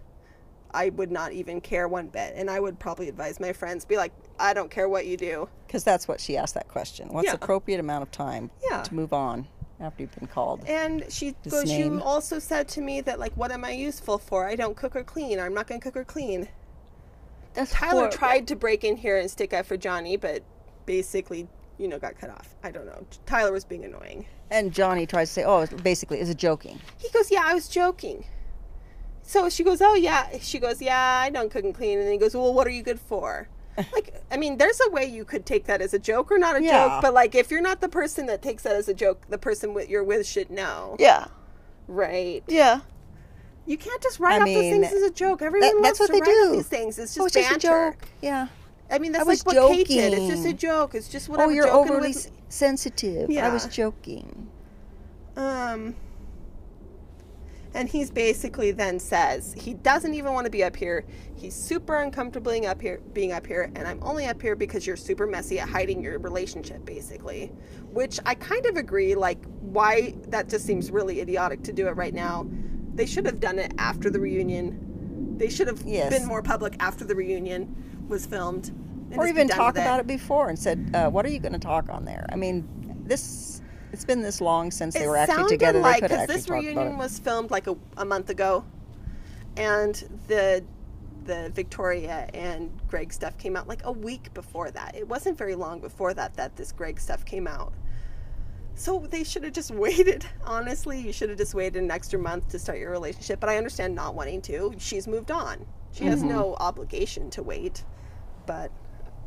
I would not even care one bit. And I would probably advise my friends, be like, I don't care what you do. Because that's what she asked that question. What's Yeah. the appropriate amount of time Yeah. to move on after you've been called? And she goes. You also said to me that, like, what am I useful for? I don't cook or clean. I'm not going to cook or clean. That's Tyler horrible. tried to break in here and stick up for Johnny, but basically, you know, got cut off. I don't know. Tyler was being annoying. And Johnny tries to say, "Oh, basically, is it joking?" He goes, Yeah, I was joking. So she goes, Oh, yeah. She goes, Yeah, I don't cook and clean. And then he goes, Well, what are you good for? like, I mean, there's a way you could take that as a joke or not a Yeah. joke, but like, if you're not the person that takes that as a joke, the person with you're with should know, Yeah. right? Yeah. You can't just write I off mean, those things as a joke. Everyone That- that's what to they write off do. these things. It's just oh, it's just a banter. joke. Yeah. I mean, that's was like what Kate did. It's just a joke. It's just what Oh, whatever. you're joking overly with- sensitive. I was joking. Um, And he's basically then says he doesn't even want to be up here. He's super uncomfortable being up here, being up here, and I'm only up here because you're super messy at hiding your relationship, basically. Which I kind of agree. Like, why that just seems really idiotic to do it right now. They should have done it after the reunion. They should have Yes. been more public after the reunion was filmed. or even talk about it before and said, uh, "What are you going to talk on there?" I mean, this it's been this long since they were actually together. Like, they could have because this reunion was filmed like a, a month ago, and the the Victoria and Greg stuff came out like a week before that. It wasn't very long before that that this Greg stuff came out. So they should have just waited. Honestly, you should have just waited an extra month to start your relationship. But I understand not wanting to. She's moved on. She has Mm-hmm. no obligation to wait. But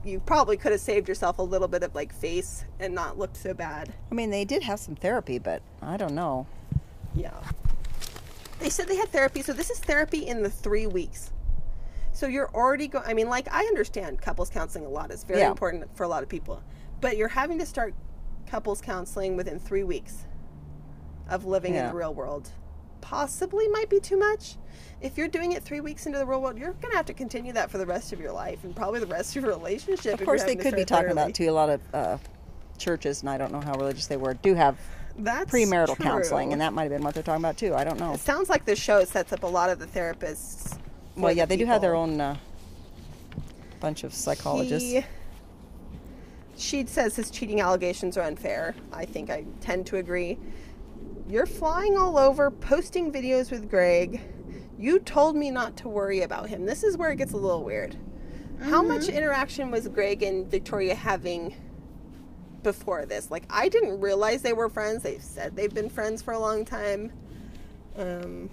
you probably could have saved yourself a little bit of like face and not looked so bad. I mean, they did have some therapy, but I don't know. Yeah. They said they had therapy, so this is therapy in the three weeks. So you're already going. I mean, like I understand couples counseling a lot. It's very Yeah. important for a lot of people, but you're having to start couples counseling within three weeks of living in the real world. Possibly might be too much. If you're doing it three weeks into the real world, you're gonna have to continue that for the rest of your life and probably the rest of your relationship. Of course, they could be talking about too. A lot of uh, churches, and I don't know how religious they were, do have That's premarital true. counseling, and that might have been what they're talking about too. I don't know. It sounds like the show sets up a lot of the therapists. Well, yeah, the they do have their own uh, bunch of psychologists. He, she says his cheating allegations are unfair. I think I tend to agree. You're flying all over, posting videos with Greg. You told me not to worry about him. This is where it gets a little weird. How much interaction was Greg and Victoria having before this? Like, I didn't realize they were friends. They've said they've been friends for a long time. Um,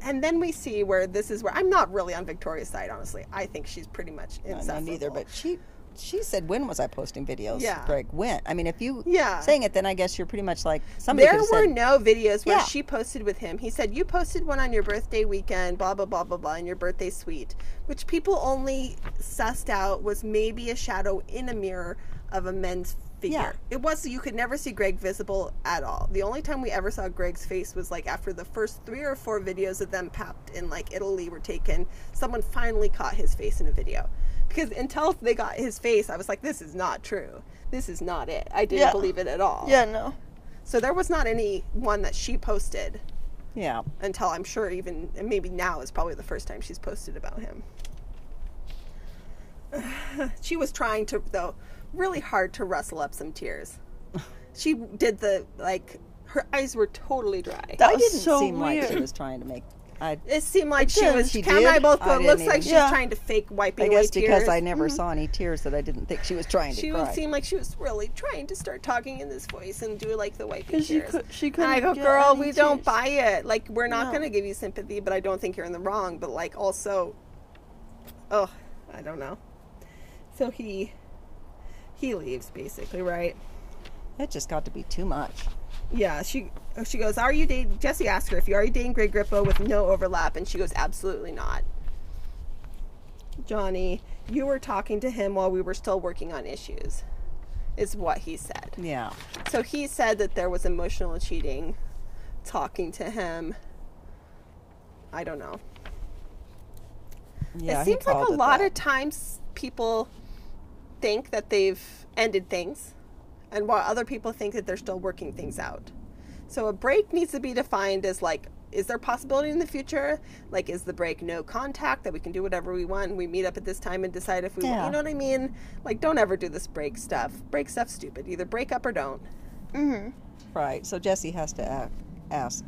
and then we see where this is where I'm not really on Victoria's side, honestly. I think she's pretty much I insufferable. know neither, but she she said when was I posting videos? Yeah. Greg, when? I mean, if you Yeah. saying it, then I guess you're pretty much like somebody there were said, no videos where Yeah. she posted with him. He said, You posted one on your birthday weekend, blah, blah, blah, blah, blah, in your birthday suite, which people only sussed out was maybe a shadow in a mirror of a men's figure. Yeah. It was, you could never see Greg visible at all. The only time we ever saw Greg's face was like after the first three or four videos of them papped in like Italy were taken. Someone finally caught his face in a video. Because until they got his face, I was like, This is not true. This is not it. I didn't Yeah. believe it at all. Yeah, no. So there was not any one that she posted yeah, until I'm sure even and maybe now is probably the first time she's posted about him. she was trying to though really hard to rustle up some tears. She did the like her eyes were totally dry. That I was didn't so seem like she weird. was trying to make. I it seemed like she did. was. She Cam and I both go. It looks like she's Yeah. trying to fake wiping I guess because tears. I never mm-hmm. saw any tears that I didn't think she was trying to She cry. would seem like she was really trying to start talking in this voice and do like the wiping Because she could, she And couldn't I go, girl, we don't buy it. Like, we're not No. going to give you sympathy, but I don't think you're in the wrong. But, like, also, oh, I don't know. So he, he leaves, basically, right? it just got to be too much. Yeah, she she goes, Are you dating? Jesse asked her if you are you dating Greg Grippo with no overlap, and she goes, Absolutely not. Johnny, you were talking to him while we were still working on issues, is what he said. Yeah, So he said that there was emotional cheating, talking to him. I don't know. yeah. it seems like a lot that. of times people think that they've ended things, and while other people think that they're still working things out. So a break needs to be defined as like, is there possibility in the future? Like, is the break no contact that we can do whatever we want? And we meet up at this time and decide if we. Yeah. You know what I mean? Like, don't ever do this break stuff. Break stuff stupid. Either break up or don't. Mm-hmm. Right. So Jesse has to ask,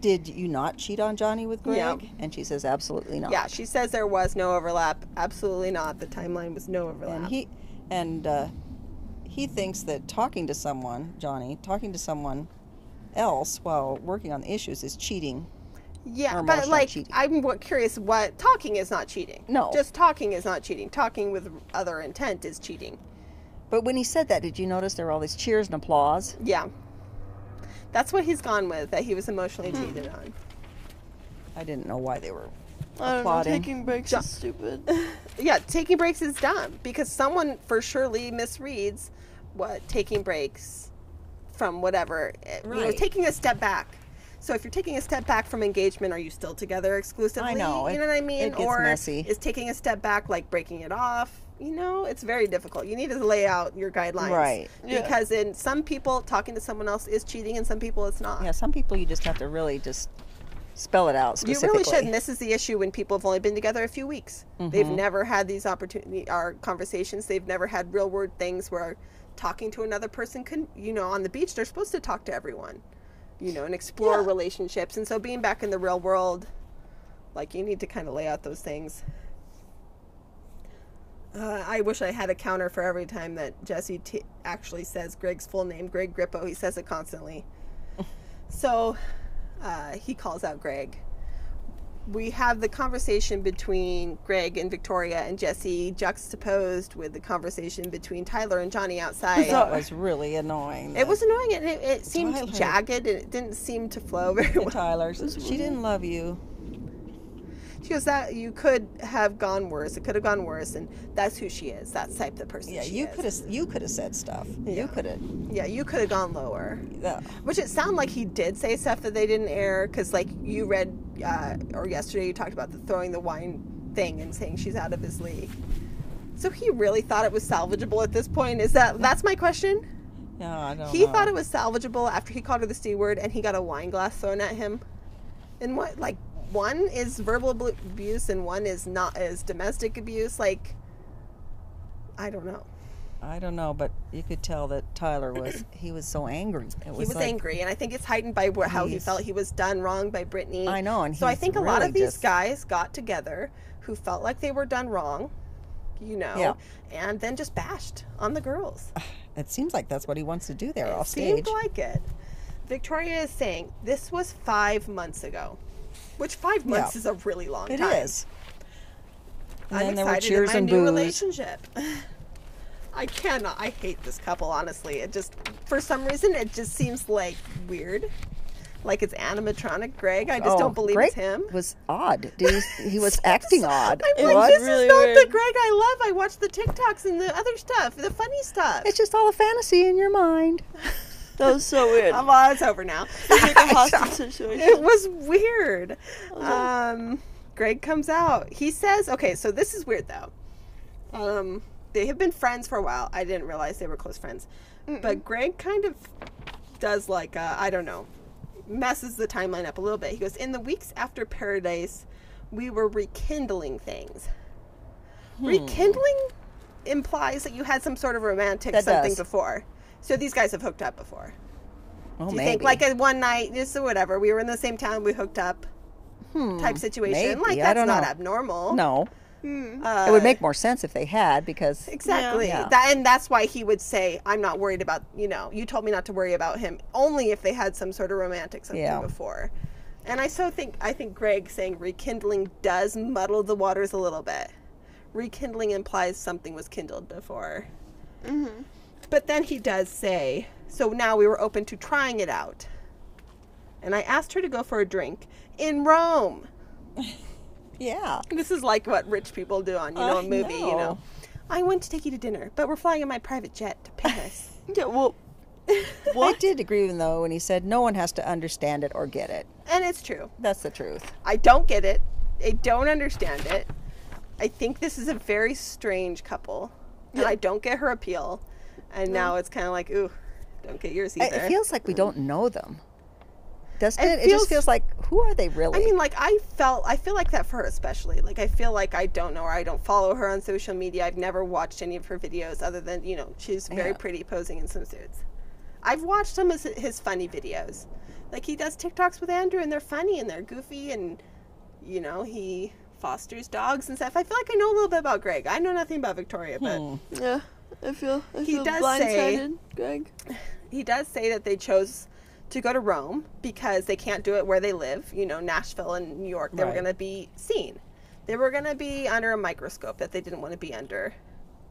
"Did you not cheat on Johnny with Greg?" Yeah. And she says, "Absolutely not." Yeah, she says there was no overlap. Absolutely not. The timeline was no overlap. And he and uh, he thinks that talking to someone, Johnny, talking to someone else while working on the issues is cheating. Yeah, but like cheating. I'm curious what talking is not cheating. No. Just talking is not cheating. Talking with other intent is cheating. But when he said that, did you notice there were all these cheers and applause? Yeah. That's what he's gone with that he was emotionally Hmm. cheated on. I didn't know why they were I don't know. applauding. Taking breaks Jo- is stupid. Yeah, taking breaks is dumb because someone for surely misreads what taking breaks from whatever. eh, You know, taking a step back. So if you're taking a step back from engagement, are you still together exclusively? know, You it- know what I mean? it gets or messy. is taking a step back like breaking it off? You know, it's very difficult. You need to lay out your guidelines. Right. Yeah. Because in some people, talking to someone else is cheating, and some people it's not. Yeah, some people you just have to really just spell it out You really should. And this is the issue when people have only been together a few weeks. They've Mm-hmm. never had these opportunity our conversations. They've never had real world things where talking to another person can you know, on the beach they're supposed to talk to everyone. You know, and explore Yeah. relationships. And so being back in the real world, like you need to kind of lay out those things. Uh, I wish I had a counter for every time that Jesse t- actually says Greg's full name, Greg Grippo. He says it constantly. so uh, he calls out Greg. We have the conversation between Greg and Victoria and Jesse juxtaposed with the conversation between Tyler and Johnny outside. that was really annoying. it was annoying and it, it seemed Tyler. jagged and it didn't seem to flow very well. Tyler. She didn't love you. She goes, that you could have gone worse. It could have gone worse, and that's who she is. That's type of person. Yeah, she you could have. You could have said stuff. You could have. Yeah, you could have gone lower. Yeah. Which it sounded like he did say stuff that they didn't air, because like you read, uh, or yesterday you talked about the throwing the wine thing and saying she's out of his league. So he really thought it was salvageable at this point. Is that that's my question? Yeah, I don't He know. thought it was salvageable after he called her the c word and he got a wine glass thrown at him. And what like one is verbal abuse and one is not is domestic abuse. Like I don't know. I don't know, but you could tell that Tyler was. He was so angry. It He was like- angry, and I think it's heightened by how he felt he was done wrong by Brittany. I know, and so I think a lot of these just- guys got together who felt like they were done wrong, you know, Yeah. and then just bashed on the girls. It seems like that's what he wants to do there It off stage. like it. Victoria is saying this was five months ago, which five months Yeah. is a really long It time. It is. And I'm then there were cheers in my and new booze. relationship. I cannot. I hate this couple. Honestly, it just for some reason it just seems like weird, like it's animatronic. Greg, I just Oh, don't believe Greg it's him. It was odd. Did you, he was acting odd. I'm like, What? this Really is not the. Greg I love. I watch the TikToks and the other stuff, the funny stuff. It's just all a fantasy in your mind. That was so weird. Um, well, it's over now. It's like a hostage situation. It was weird. Um, Greg comes out. He says, okay, so this is weird though. Um, they have been friends for a while. I didn't realize they were close friends. But Greg kind of does like, uh, I don't know, messes the timeline up a little bit. He goes, in the weeks after Paradise, we were rekindling things. Rekindling implies that you had some sort of romantic That something does. before. So these guys have hooked up before. Oh, Do you maybe. think like a one night, just whatever? We were in the same town, we hooked up, type situation. maybe. Like that's not know. abnormal. no, Uh, it would make more sense if they had because exactly Yeah. that, and that's why he would say, "I'm not worried about you know." You told me not to worry about him only if they had some sort of romantic something Yeah. before. And I so think I think Greg saying rekindling does muddle the waters a little bit. Rekindling implies something was kindled before. But then he does say, so now we were open to trying it out. And I asked her to go for a drink in Rome. yeah, This is like what rich people do on, you know, I a movie, you know. know. I went to take you to dinner, but we're flying in my private jet to Paris. Yeah, well, I did agree with him though when he said no one has to understand it or get it. and it's true. That's the truth. I don't get it. I don't understand it. I think this is a very strange couple. And I don't get her appeal. And now it's kind of like, ooh, don't get yours either. It feels like we don't know them. Doesn't It it? It, feels- just feels like who are they really? I mean, like I felt, I feel like that for her especially. Like I feel like I don't know her. I don't follow her on social media. I've never watched any of her videos other than you know she's very Yeah. pretty posing in swimsuits. I've watched some of his, his funny videos. Like he does TikToks with Andrew, and they're funny and they're goofy, and you know he fosters dogs and stuff. I feel like I know a little bit about Greg. I know nothing about Victoria, but Hmm. yeah, I feel I He feel does say- Greg. he does say that they chose to go to Rome because they can't do it where they live. You know, Nashville and New York, they were going to be seen. They were going to be under a microscope that they didn't want to be under.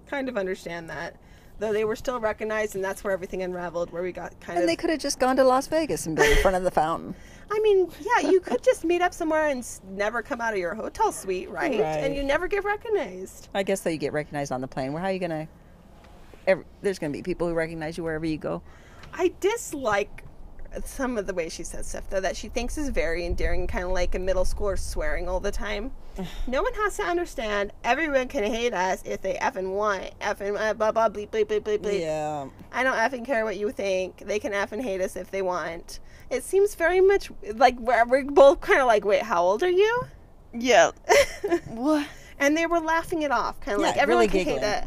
Kind of understand that. Though they were still recognized, and that's where everything unraveled, where we got kind and of. And they could have just gone to Las Vegas and been in front of the fountain. I mean, yeah, you could just meet up somewhere and s- never come out of your hotel suite, right? Right. And you never get recognized. I guess though you get recognized on the plane. Where how are you gonna? Every, there's gonna be people who recognize you wherever you go. I dislike some of the way she says stuff though that she thinks is very endearing, kind of like a middle schooler swearing all the time. no one has to understand. Everyone can hate us if they effing want. Effing uh, blah blah bleep bleep bleep bleep bleep. Yeah. I don't effing care what you think. They can effing hate us if they want. It seems very much like we're, we're both kind of like, wait, how old are you? Yeah. what? and they were laughing it off, kind of Yeah, like everyone really can hate it,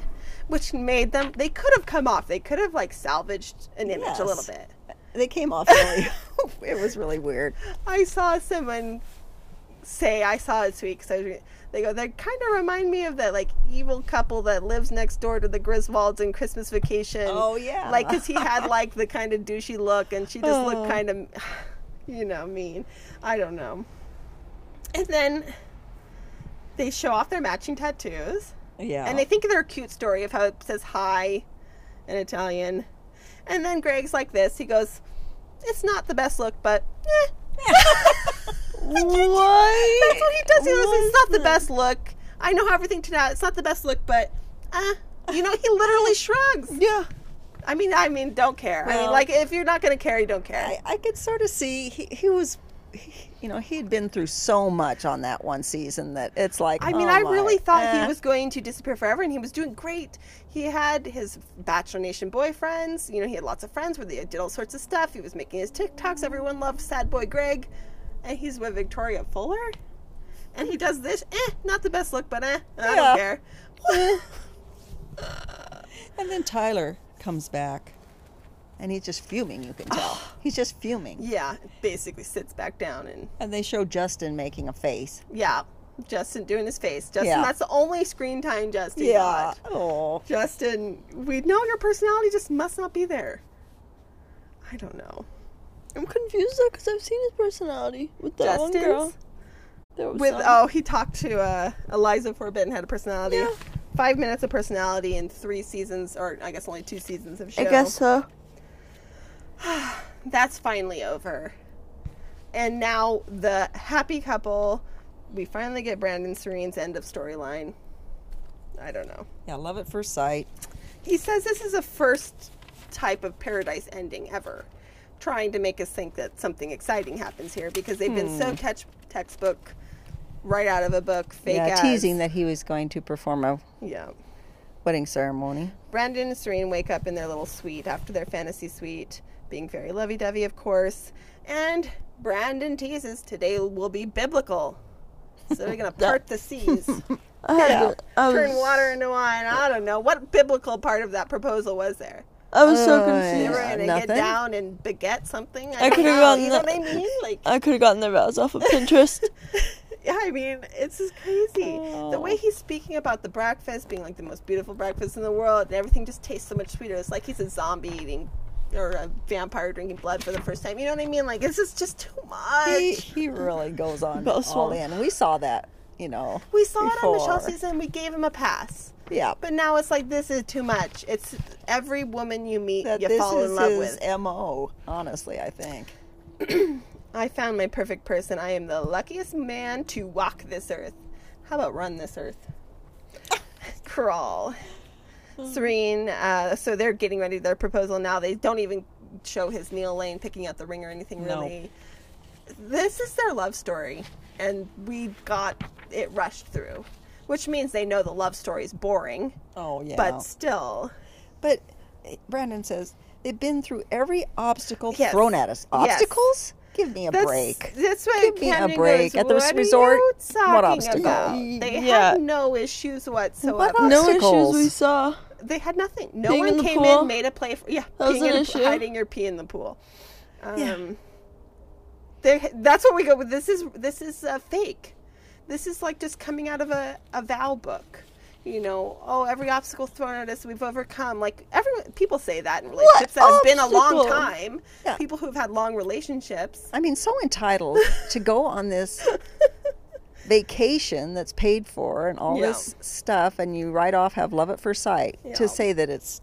which made them. They could have come off. They could have like salvaged an image a little bit. They came off really. it was really weird. I saw someone say I saw it sweet because I was re- they go they kind of remind me of that like evil couple that lives next door to the Griswolds in Christmas Vacation. Oh, yeah. like because he had like the kind of douchey look and she just Oh. looked kind of, you know, mean. I don't know. And then they show off their matching tattoos. Yeah. And they think of their cute story of how it says hi in Italian. And then Greg's like this. He goes, It's not the best look, but eh. What? That's what he does. He goes, It's not the best look. I know how everything turned out. It's not the best look, but uh you know, he literally shrugs. Yeah. I mean, I mean, don't care. I mean, Well- like, if you're not going to care, you don't care. I, I could sort of see he, he was, he, you know, he had been through so much on that one season that it's like. I mean, oh I my, really thought eh. he was going to disappear forever, and he was doing great. He had his Bachelor Nation boyfriends. You know, he had lots of friends where they did all sorts of stuff. He was making his TikToks. Everyone loved Sad Boy Greg, and he's with Victoria Fuller. And he does this. Eh, not the best look, but eh, I Yeah. don't care. And then Tyler comes back, and he's just fuming. You can tell he's just fuming. yeah, basically sits back down and And they show Justin making a face. yeah, Justin doing his face. Justin, Yeah. that's the only screen time Justin got. Oh. Justin, we know your personality just must not be there. I don't know. I'm confused though because I've seen his personality with that one girl. With some. oh, he talked to uh, Eliza Forbidden had a personality. Yeah. Five minutes of personality in three seasons, or I guess only two seasons of show. I guess so. that's finally over, and now the happy couple. We finally get Brandon Serene's end of storyline. I don't know. Yeah, love at first sight. He says this is a first type of paradise ending ever, trying to make us think that something exciting happens here because they've been so tex- textbook, right out of a book, fake Hmm. yeah, ads. teasing that he was going to perform a Yeah. wedding ceremony. Brandon and Serene wake up in their little suite after their fantasy suite, being very lovey dovey, of course. And Brandon teases today will be biblical. So they're going to part the seas, I had Yeah. to, I turn was, water into wine. I don't know. What biblical part of that proposal was there? I was so Uh, They confused. were Yeah, going to get down and beget something. I don't could've gotten You know that- what I mean? Like, I could have gotten their vows off of Pinterest. yeah, I mean, it's just crazy. The Oh. way he's speaking about the breakfast being like the most beautiful breakfast in the world, and everything just tastes so much sweeter. It's like he's a zombie eating or a vampire drinking blood for the first time. You know what I mean? Like, this is just too much. He, he really goes on About all in. We saw that, you know. we saw it on the show season. We gave him a pass. Yeah. But now it's like, this is too much. It's every woman you meet, That you fall in love with. MO, honestly, I think. I found my perfect person. I am the luckiest man to walk this earth. How about run this earth? Crawl. Serene, uh, so they're getting ready to their proposal now. They don't even show his Neil Lane picking out the ring or anything No. really. This is their love story, and we got it rushed through, which means they know the love story is boring, Oh, yeah. but still. But Brandon says they've been through every obstacle Yes. thrown at us. Yes. Give Give me a That's, break. That's why Give me a break. goes, At the what resort, what talking obstacle?" about? They Yeah. had no issues whatsoever. What no issues we saw. They had nothing. No one in came pool? in, made a play for yeah, That was an in a- hiding your pee in the pool. Um, Yeah. they- that's what we go with. This is this is uh, fake. This is like just coming out of a, a vow book. You know, oh, every obstacle thrown at us, we've overcome. Like everyone, people say that in relationships that have been a long time. Yeah. People who've had long relationships. I mean, so entitled to go on this vacation that's paid for and all Yeah. this stuff, and you right off have love at first sight. Yeah. To say that it's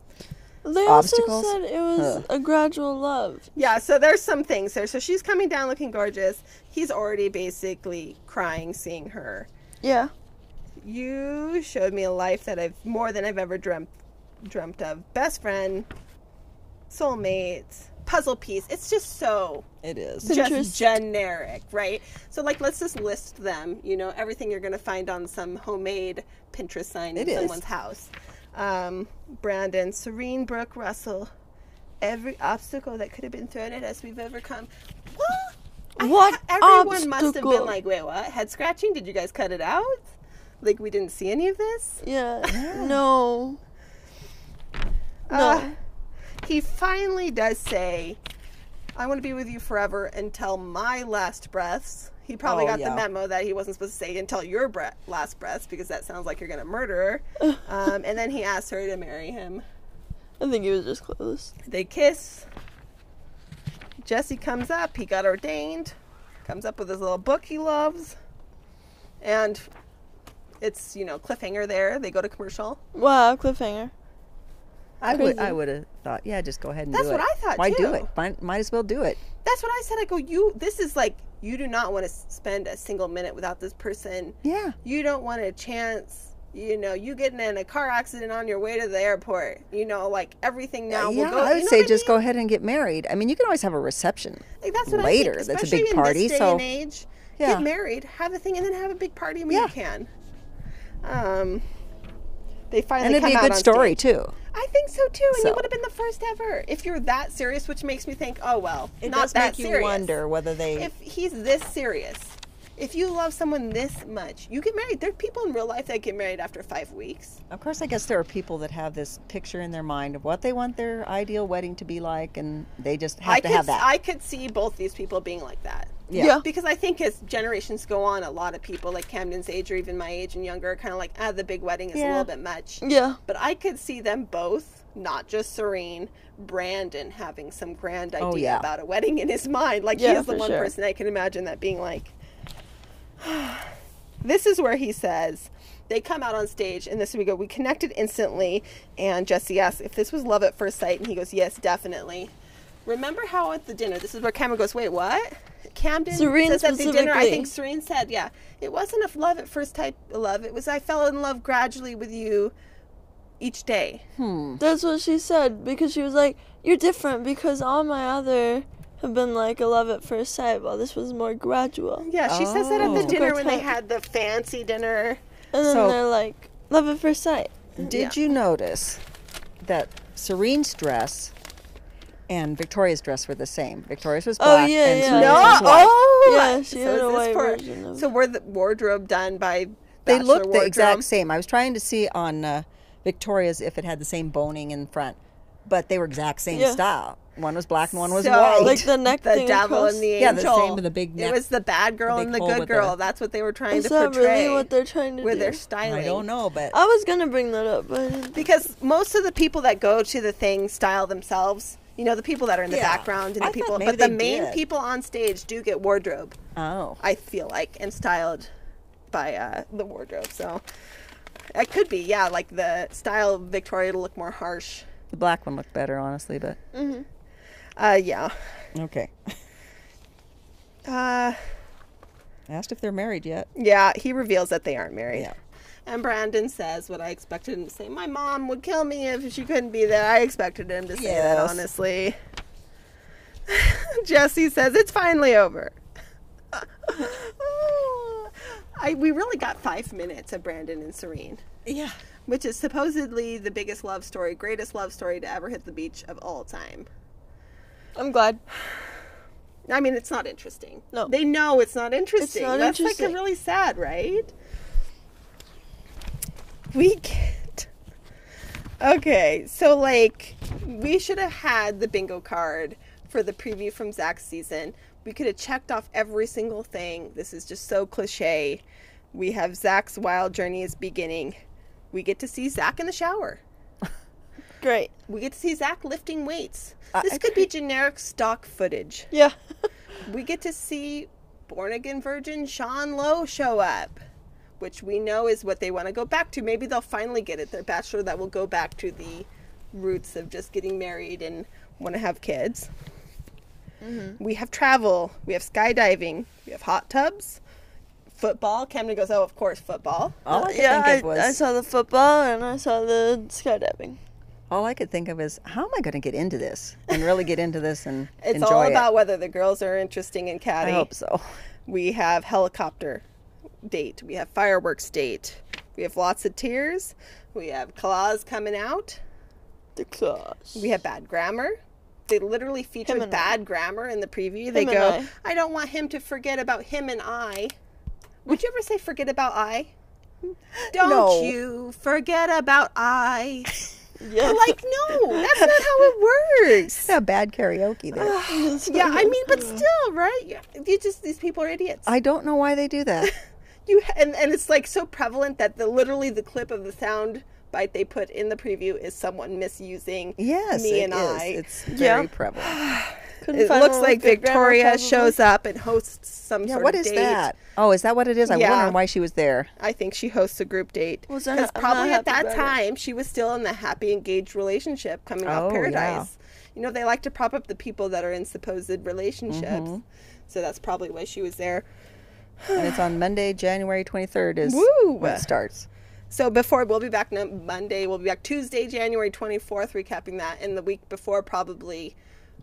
They Obstacles? also said it was Ugh. a gradual love. Yeah, so there's some things there. So she's coming down looking gorgeous. He's already basically crying seeing her. Yeah. You showed me a life that I've more than I've ever dreamt dreamt of. Best friend, soulmate, puzzle piece. It's just so It is. just generic, right? So like let's just list them, you know, everything you're going to find on some homemade Pinterest sign It in is. someone's house. Um, Brandon, Serene Brooke Russell, every obstacle that could have been thrown at us we've overcome. What? What ha- everyone must have been like, wait, what? Head scratching? Did you guys cut it out? Like we didn't see any of this? Yeah. No. No. Uh, he finally does say, I want to be with you forever until my last breaths. He probably Oh, got yeah. the memo that he wasn't supposed to say until your breath, last breaths because that sounds like you're going to murder her. um, and then he asks her to marry him. I think he was just close. They kiss. Jesse comes up. He got ordained. Comes up with his little book he loves. And it's, you know, cliffhanger there. They go to commercial. Wow, cliffhanger. I would. I would have thought. Yeah, just go ahead and That's do it. That's what I thought, Why do it? Might, might as well do it. That's what I said. I go, you, this is like, you do not want to spend a single minute without this person. Yeah. You don't want a chance, you know, you getting in a car accident on your way to the airport. You know, like everything now will yeah, go. I you would know say what I just mean? go ahead and get married. I mean, you can always have a reception. Like, that's what later. I think. That's a big in party, This day so- and age, Yeah. get married, have a thing, and then have a big party when Yeah. you can. Um, they finally And it'd be a good story stage. too. I think so too, and So. you would have been the first ever if you're that serious, which makes me think, oh well, It not does that make you serious. wonder whether they. if he's this serious, if you love someone this much, you get married. There are people in real life that get married after five weeks. Of course, I guess there are people that have this picture in their mind of what they want their ideal wedding to be like, and they just have I to could, have that. I could see both these people being like that. Yeah. Yeah. Because I think as generations go on, a lot of people like Camden's age or even my age and younger are kind of like, ah, the big wedding is a little bit much. Yeah. But I could see them both, not just Serene, Brandon having some grand idea Oh, yeah. about a wedding in his mind. Like he is the one sure. person I can imagine that being like. this is where he says they come out on stage and this we go we connected instantly and jesse asks if this was love at first sight and he goes yes definitely. Remember how at the dinner this is where camden goes wait what? Camden Serene says at the dinner i think serene said yeah it wasn't a love at first type love it was i fell in love gradually with you each day. Hmm. That's what she said because she was like, "You're different because all my other have been like a love at first sight, while this was more gradual." yeah she says that at the Oh. dinner when they had the fancy dinner And then So- they're like, "Love at first sight." Did Yeah. you notice that Serene's dress and Victoria's dress were the same? Victoria's was Oh, black yeah, and yeah. Serene's no was white. oh Yeah, she so had a white for- version of- so were the wardrobe done by They Bachelor looked the wardrobe? exact same. I was trying to see on uh, Victoria's if it had the same boning in front, but they were exact same Yeah. style. One was black and one was So, white. Like the neck the thing devil across- and the angel. Yeah, the same with the big neck. It was the bad girl big and the good girl. the- That's what they were trying Is to that really what they're trying to with do? their styling. I don't know, but I was gonna bring that up, but because most of the people that go to the thing style themselves. You know, the people that are in the Yeah. background and I the thought people, maybe but the main did. people on stage do get wardrobe. oh, I feel like and styled by uh, the wardrobe. So it could be, yeah, like the style of Victoria to look more harsh. the black one looked better, honestly. But Uh, yeah. okay. Uh, Asked if they're married yet. yeah. He reveals that they aren't married. Yeah. And Brandon says what I expected him to say. My mom would kill me if she couldn't be there. I expected him to say that, honestly. Jesse says it's finally over. I, we really got five minutes of Brandon and Serene, Yeah. which is supposedly the biggest love story, greatest love story to ever hit the beach of all time. I'm glad. I mean, it's not interesting. No. They know it's not interesting. It's not That's like interesting. a really sad, right? We get. Okay, so like, we should have had the bingo card for the preview from Zach's season. We could have checked off every single thing. This is just so cliche. We have Zach's wild journey is beginning. We get to see Zach in the shower. Great. We get to see Zach lifting weights. This I could be generic stock footage Yeah. we get to see born again virgin Sean Lowe show up, which we know is what they want to go back to. Maybe they'll finally get it. Their bachelor that will go back to the roots of just getting married and want to have kids. Mm-hmm. We have travel. We have skydiving. We have hot tubs. Football. Camden goes, oh, of course, football. All I yeah, I, I saw the football and I saw the skydiving. All I could think of is how am I going to get into this and really get into this and It's enjoy all it. about whether the girls are interesting and I hope so. We have helicopter date. We have fireworks date. We have lots of tears. We have claws coming out. The claws. We have bad grammar. They literally featured and bad grammar in the preview. They Him and go, I. I. don't want him to forget about him and I. Would you ever say forget about I? Don't No. you forget about I. Yeah. like, no, that's not how it works. Yeah, bad karaoke there. yeah, I mean, but still, right? You- You just, these people are idiots. I don't know why they do that. You and, and it's like so prevalent that the literally the clip of the sound bite they put in the preview is someone misusing Yes, me and is. I. It's Yeah. very prevalent. Couldn't it looks like Victoria shows up and hosts some Yeah, sort what of is date. that? Oh, is that what it is? I'm Yeah. wondering why she was there. I think she hosts a group date. Was Because not- I'm not probably at happy that about it. time she was still in the happy engaged relationship coming Oh, off yeah. Paradise. You know, they like to prop up the people that are in supposed relationships. Mm-hmm. So that's probably why she was there. And it's on Monday, January 23rd is Woo! when it starts. So before we'll be back no- Monday, we'll be back Tuesday, January 24th, recapping that. And the week before, probably,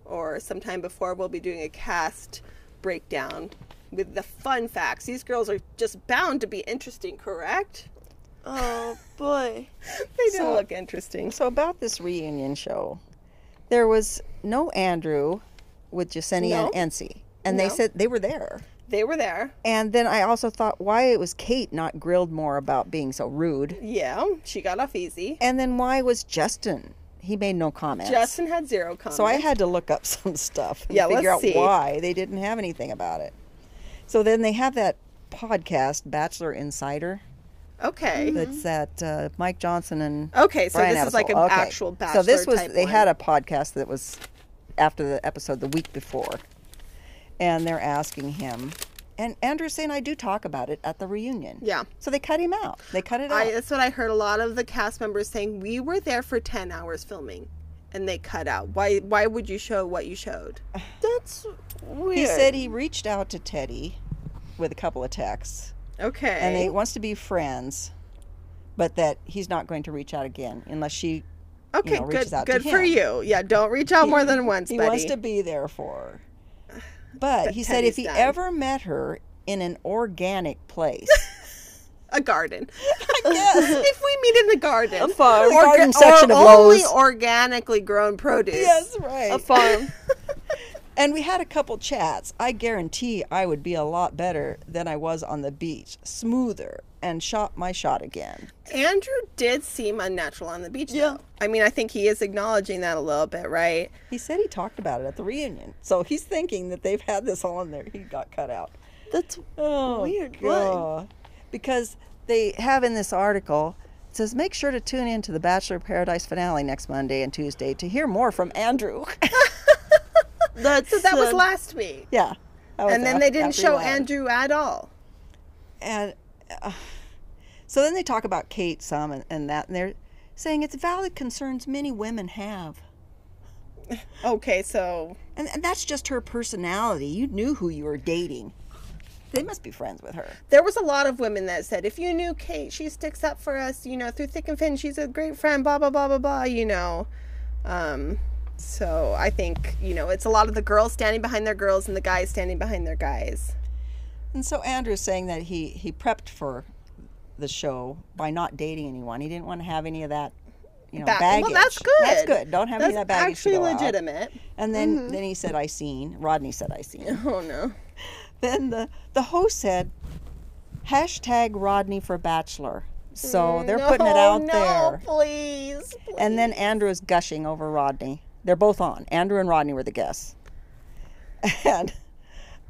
or sometime before, we'll be doing a cast breakdown with the fun facts. These girls are just bound to be interesting, correct? Oh boy. They do So- look interesting. So about this reunion show, there was no Andrew with Jasenia No. and Ency. And they said they were there. They were there. And then I also thought why it was Kate not grilled more about being so rude. Yeah, she got off easy. And then why was Justin? He made no comments. Justin had zero comments. So I had to look up some stuff and Yeah, figure out see. why they didn't have anything about it. So then they have that podcast, Bachelor Insider. Okay. That's that uh, Mike Johnson and Okay, so Brian this is like an Okay. actual bachelor So this was they one. had a podcast that was after the episode the week before, and they're asking him, and Andrew's saying I do talk about it at the reunion. Yeah. So they cut him out. They cut it out. I, that's what I heard a lot of the cast members saying. We were there for 10 hours filming and they cut out. Why why would you show what you showed? That's weird. he said he reached out to Teddi with a couple of texts, Okay. and he wants to be friends, but that he's not going to reach out again unless she. okay, know, good reaches out to good for you. Yeah, don't reach out more than once, He buddy. wants to be there for her. But, But he said if he done. ever met her in an organic place, a garden. yes, if we meet in the garden. A farm. The garden section or of only organically grown produce. yes, right. a farm. And we had a couple chats. I guarantee I would be a lot better than I was on the beach, smoother, and shot my shot again. Andrew did seem unnatural on the beach. Yeah. though. I mean, I think he is acknowledging that a little bit, right? He said he talked about it at the reunion, so he's thinking that they've had this all in there. He got cut out. That's Oh, Weird? God. Because they have in this article it says make sure to tune in to the Bachelor of Paradise finale next Monday and Tuesday to hear more from Andrew. that's So that was uh, last week. yeah. was And then they didn't show. Andrew at all. And uh, so then they talk about Kate some and, and that, and they're saying it's valid concerns many women have. Okay, so And, and that's just her personality. You knew who you were dating. They must be friends with her. there was a lot of women that said, if you knew Kate, she sticks up for us, you know, through thick and thin. She's a great friend, blah, blah, blah, blah, blah, you know. Um, so I think, you know, it's a lot of the girls standing behind their girls and the guys standing behind their guys. And so Andrew's saying that he, he prepped for the show by not dating anyone. He didn't want to have any of that, you know, Ba- baggage. Well, that's good. That's good. Don't have That's any of that baggage. actually go out. legitimate. And then, mm-hmm. then he said, I seen. Rodney said, I seen. Oh, no. then the, the host said, hashtag Rodney for Bachelor. So they're mm, putting it No, out no, there. Please, And then Andrew's gushing over Rodney. They're both on. Andrew and Rodney were the guests. And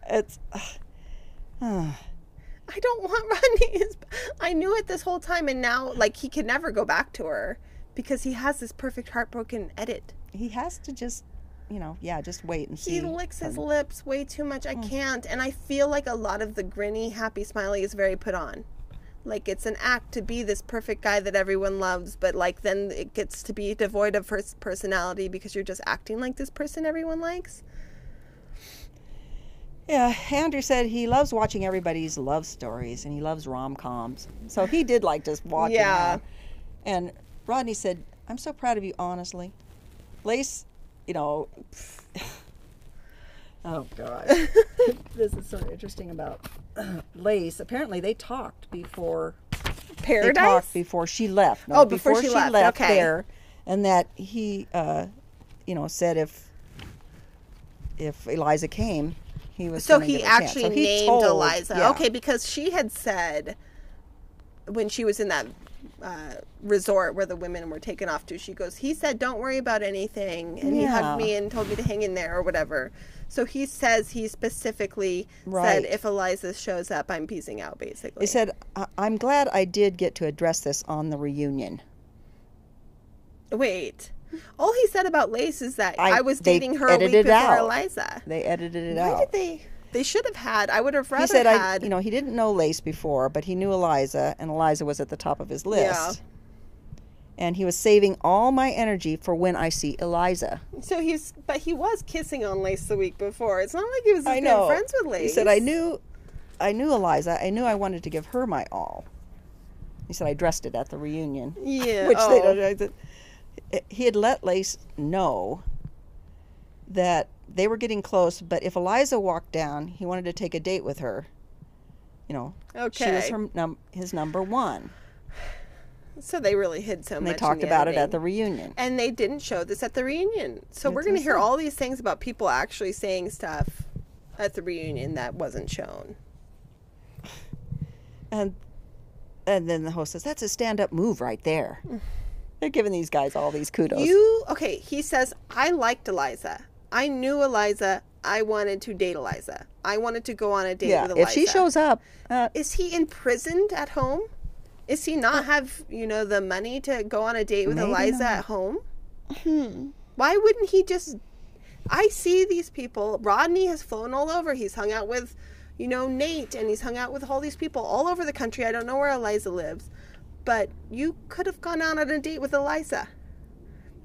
it's. I don't want Rodney. I knew it this whole time, and now, like, he can never go back to her because he has this perfect heartbroken edit. He has to just, you know, yeah, just wait and see. He licks his lips way too much. I mm. can't. And I feel like a lot of the grinny, happy, smiley is very put on. Like it's an act to be this perfect guy that everyone loves, but like then it gets to be devoid of his personality because you're just acting like this person everyone likes. Yeah, Andrew said he loves watching everybody's love stories and he loves rom coms. So he did like just watching Yeah. them. And Rodney said, I'm so proud of you, honestly. Lace, you know. oh God, this is so interesting about Lace. Apparently, they talked before they talked before she left. No, Oh, before she left, okay. there, and that he, uh, you know, said if if Eliza came, he was. So he give her a chance. actually So he named told- Eliza. yeah. Okay, because she had said when she was in that uh, resort where the women were taken off to, she goes, he said, "Don't worry about anything," and he hugged me and told me to hang in there or whatever. So he says he specifically Right. said, "If Eliza shows up, I'm peacing out." Basically, He said, I- "I'm glad I did get to address this on the reunion." "Wait." All he said about Lace is that I, I- was dating her a week before out. Eliza. They edited it Why out. Why did they? They should have had. I would have rather he said, "I, had. you know, he didn't know Lace before, but he knew Eliza, and Eliza was at the top of his list." Yeah. And he was saving all my energy for when I see Eliza. So he's, but he was kissing on Lace the week before. It's not like he was just being friends with Lace. He said, "I knew, I knew Eliza. I knew I wanted to give her my all." He said, "I dressed it at the reunion." Yeah. Which they oh. don't. I said- He had let Lace know that they were getting close, but if Eliza walked down, he wanted to take a date with her. You know, okay. she was her num- his number one. So they really hid so And much. they talked the about it at the reunion. And they didn't show this at the reunion. So we're going to hear all these things about people actually saying stuff at the reunion that wasn't shown. And and then the host says, "That's a stand-up move right there." They're giving these guys all these kudos. You okay? He says I liked Eliza. I knew Eliza. I wanted to date Eliza. I wanted to go on a date yeah, with Eliza. if she shows up, uh, is he imprisoned at home? Is he not uh, have you know the money to go on a date with Maybe Eliza not. at home? Hmm. Why wouldn't he just? I see these people. Rodney has flown all over. He's hung out with, you know, Nate, and he's hung out with all these people all over the country. I don't know where Eliza lives, but you could have gone out on a date with Eliza.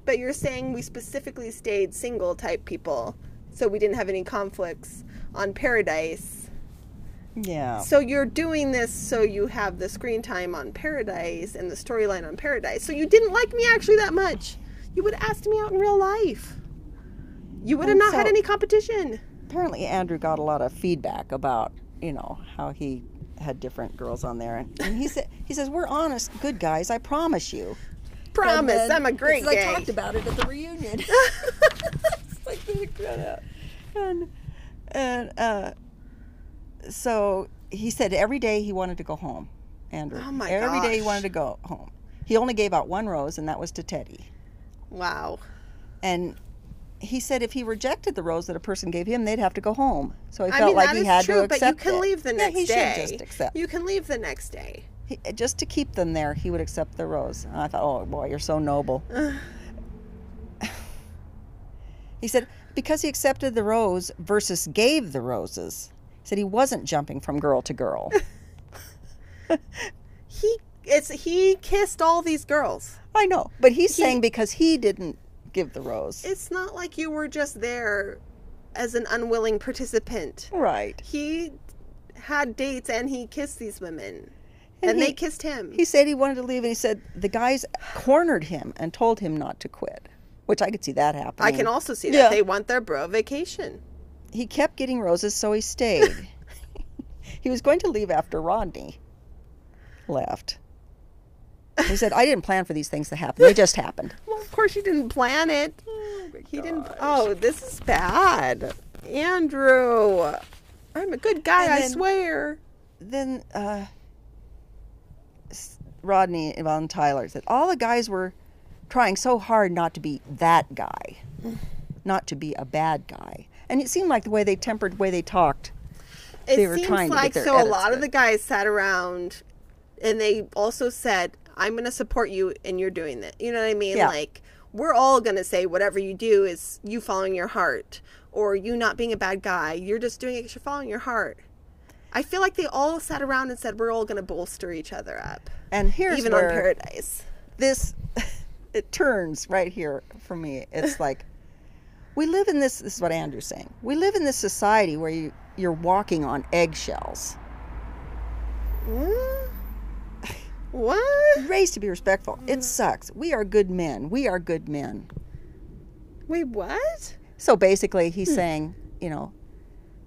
But you're saying we specifically stayed single type people, so we didn't have any conflicts on Paradise. Yeah, So you're doing this so you have the screen time on Paradise and the storyline on Paradise. So you didn't like me actually that much. You would have asked me out in real life. You would have not had any competition. apparently Andrew got a lot of feedback about you know how he had different girls on there, and, and he said he says we're honest, good guys. I promise you. Promise, I'm a great because gay. I talked about it at the reunion. it's like they cut out. And and uh, so he said every day he wanted to go home. Andrew. Oh my Every day he wanted to go home. He only gave out one rose, and that was to Teddi. Wow. And he said if he rejected the rose that a person gave him, they'd have to go home. So he I felt mean like that he is had true, to accept but you can it. leave the next Yeah, he day. should just accept. You can leave the next day. He, just to keep them there, he would accept the rose. And I thought, oh boy, you're so noble. he said because he accepted the rose versus gave the roses. He said he wasn't jumping from girl to girl. He it's he kissed all these girls. I know, but he's saying because he didn't give the rose. It's not like you were just there as an unwilling participant. right. He had dates and he kissed these women. And And, they kissed him. He said he wanted to leave, and he said the guys cornered him and told him not to quit, which I could see that happening. I can also see Yeah. that they want their bro vacation. He kept getting roses, so he stayed. he was going to leave after Rodney left. He said, "I didn't plan for these things to happen. They just happened." Well, of course you didn't plan it. he didn't. Oh, this is bad, Andrew. I'm a good guy, And I swear. Then uh, Rodney and Tyler said all the guys were trying so hard not to be that guy, not to be a bad guy, and it seemed like the way they tempered, the way they talked. It they were seems trying to get like their so. A lot of the guys sat around, and they also said, "I'm going to support you, and you're doing that." You know what I mean? Yeah. Like we're all going to say whatever you do is you following your heart, or you not being a bad guy. You're just doing it because you're following your heart. I feel like they all sat around and said, "We're all going to bolster each other up." And here's even on Paradise. this it turns right here for me. It's like we live in this. This is what Andrew's saying. We live in this society where you you're walking on eggshells. Mm? What? Raised to be respectful. It sucks. We are good men. We are good men. Wait, what? So basically, he's saying, you know,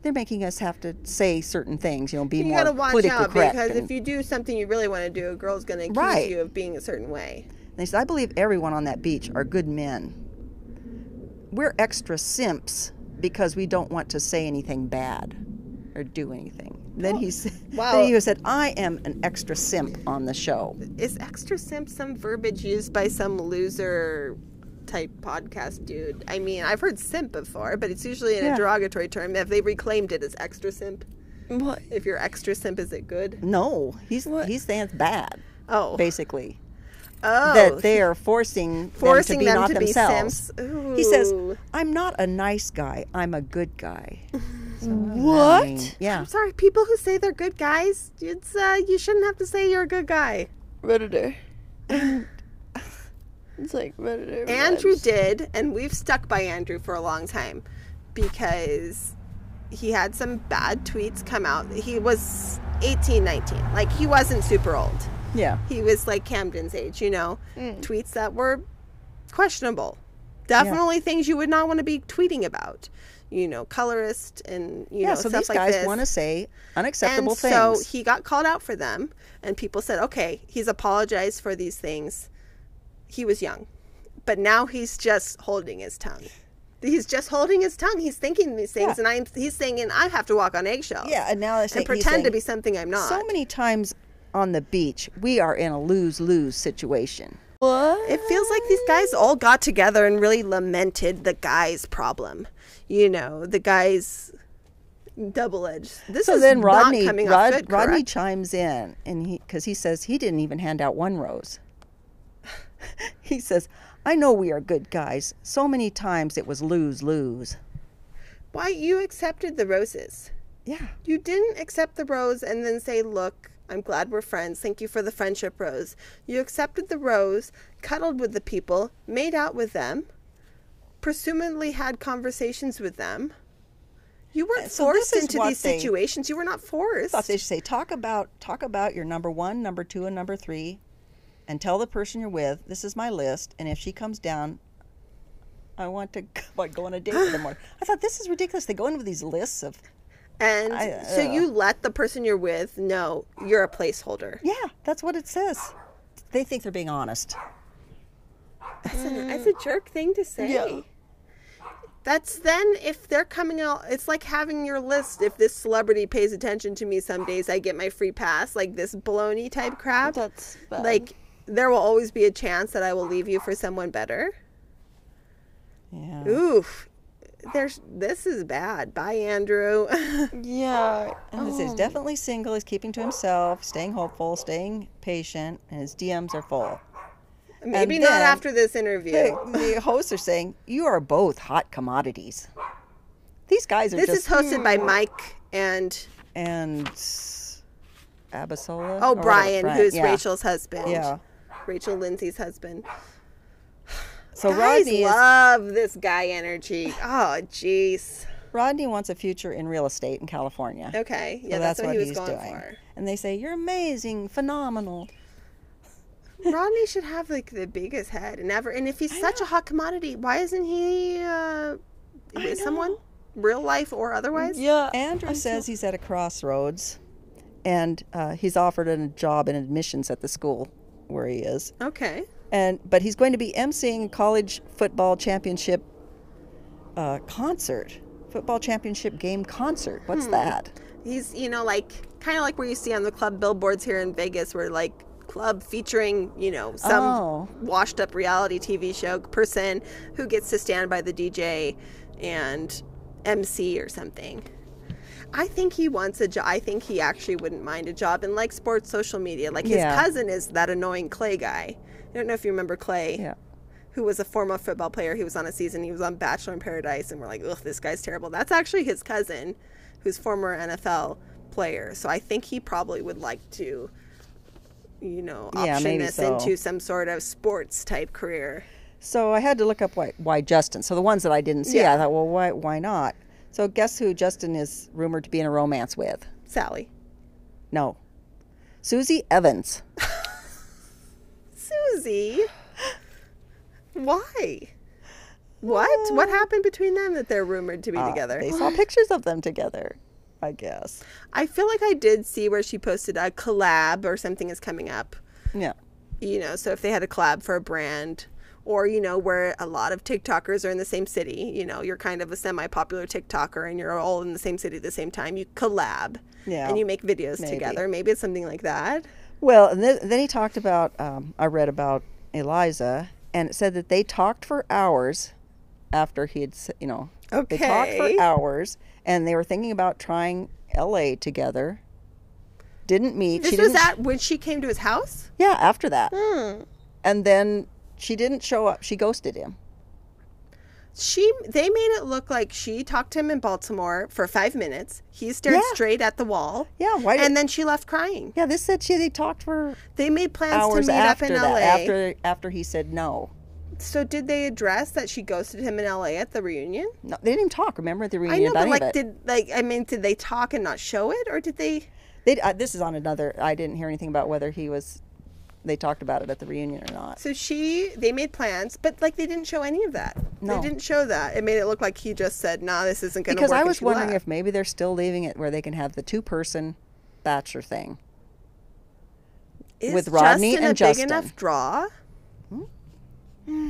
they're making us have to say certain things, you know, be You more gotta watch politically out correct. because and- if you do something you really want to do, a girl's gonna accuse Right. you of being a certain way. They said, I believe everyone on that beach are good men. We're extra simps because we don't want to say anything bad or do anything. Then he said, wow. then he said, I am an extra simp on the show. Is extra simp some verbiage used by some loser type podcast dude? I mean, I've heard simp before, but it's usually in Yeah. a derogatory term. Have they reclaimed it as extra simp? What? If you're extra simp, is it good? No, he's What? he's saying it's bad, Oh, basically. Oh, that they are forcing, forcing them to be them not to be themselves. simps. He says, I'm not a nice guy, I'm a good guy. So, What? I mean, yeah. I'm sorry, people who say they're good guys, it's uh, you shouldn't have to say you're a good guy. Redditor. it's like Redditor. Andrew vibes. did, and we've stuck by Andrew for a long time because he had some bad tweets come out. He was 18, 19. Like, he wasn't super old. Yeah. He was like Camden's age, you know? Mm. Tweets that were questionable. Definitely things you would not want to be tweeting about. You know, colorist and, you Yeah, know, so stuff these like guys want to say unacceptable and so he got called out for them and people said okay he's apologized for these things he was young but now he's just holding his tongue he's just holding his tongue he's thinking these things Yeah. and i'm he's thinking i have to walk on eggshells yeah, and now saying, and pretend to be something i'm not So many times on the beach, we are in a lose lose situation. What? it feels like these guys all got together and really lamented the guy's problem you know the guy's double edged this So is then Rodney, not coming Rod, off good Rodney correct? chimes in, and he because he says he didn't even hand out one rose. he says, "I know we are good guys. So many times it was lose lose." why you accepted the roses Yeah, You didn't accept the rose and then say, Look, I'm glad we're friends. Thank you for the friendship rose. You accepted the rose, cuddled with the people, made out with them, presumably had conversations with them. You weren't So forced into these situations. You were not forced. thought they should say talk about talk about your number one, number two, and number three, and tell the person you're with this is my list, and if she comes down, I want to what, go on a date with them. I thought this is ridiculous. They go in with these lists of And I- so ugh. you let the person you're with know you're a placeholder. yeah, that's what it says. They think they're being honest. That's, a, that's a jerk thing to say. Yeah. That's then if they're coming out, it's like having your list. If this celebrity pays attention to me some days, I get my free pass. Like this baloney type crap. That's bad. Like there will always be a chance that I will leave you for someone better. Yeah. Oof. There's this is bad. Bye, Andrew. yeah. And it says oh. definitely single. He's keeping to himself, staying hopeful, staying patient, and his DMs are full. Maybe And not after this interview. The, the hosts are saying you are both hot commodities. These guys are This just is hosted by Mike and and Abasolo. oh Brian, Brian, who's yeah. Rachel's husband. Yeah. Rachel Lindsay's husband. So Guys Rodney is, love this guy energy. Oh, jeez. Rodney wants a future in real estate in California. Okay, So yeah, that's, what, he was he's going doing. for. And they say you're amazing, phenomenal. Rodney should have like the biggest head and ever. And if he's such a hot commodity, why isn't he uh, with someone, real life or otherwise? Yeah. Andrew I says he's at a crossroads, and uh, he's offered a job in admissions at the school where he is. Okay. And but he's going to be emceeing a college football championship uh, concert, football championship game concert. What's Hmm. that? He's you know like kind of like where you see on the club billboards here in Vegas, where like club featuring you know some Oh. washed up reality TV show person who gets to stand by the DJ and MC or something. I think he wants a job. I think he actually wouldn't mind a job in like sports social media. Like his Yeah. cousin is that annoying Clay guy. I don't know if you remember Clay. Yeah. who was a former football player. He was on a season. He was on Bachelor in Paradise, and we're like, ugh, this guy's terrible. That's actually his cousin, who's former NFL player. So I think he probably would like to, you know, option maybe this so. into some sort of sports type career. So I had to look up why, why Justin. So the ones that I didn't see, Yeah. I thought, well, why why not? So guess who Justin is rumored to be in a romance with? Sally. No, Susie Evans. Susie. Why? What? What happened between them that they're rumored to be Uh, together? They saw pictures of them together, I guess. I feel like I did see where she posted a collab or something is coming up. Yeah. You know, so if they had a collab for a brand, or you know, where a lot of TikTokers are in the same city, you know, you're kind of a semi-popular TikToker and you're all in the same city at the same time. You collab, Yeah, and you make videos maybe. together. Maybe it's something like that. Well, and then, then he talked about, um, I read about Eliza, and it said that they talked for hours after he had, you know, okay. they talked for hours, and they were thinking about trying LA together. Didn't meet. This she was didn't, at when she came to his house. Yeah, after that. Hmm. And then she didn't show up. She ghosted him. She they made it look like she talked to him in Baltimore for five minutes. He stared Yeah. straight at the wall. Yeah, why did- And then she left crying. Yeah, this said she they talked for They made plans to meet after up in that. LA. After after he said no. So did they address that she ghosted him in LA at the reunion? No, they didn't even talk. Remember at the reunion? I know, but like, did like I mean, did they talk and not show it, or did they? They, uh, this is on another. I didn't hear anything about whether he was. They talked about it at the reunion or not. So she, they made plans, but like they didn't show any of that. No. They didn't show that. It made it look like he just said, "Nah, this isn't going to work." Because I was wondering left. if maybe they're still leaving it where they can have the two-person bachelor thing. Is with Rodney Justin and a Justin. big enough draw.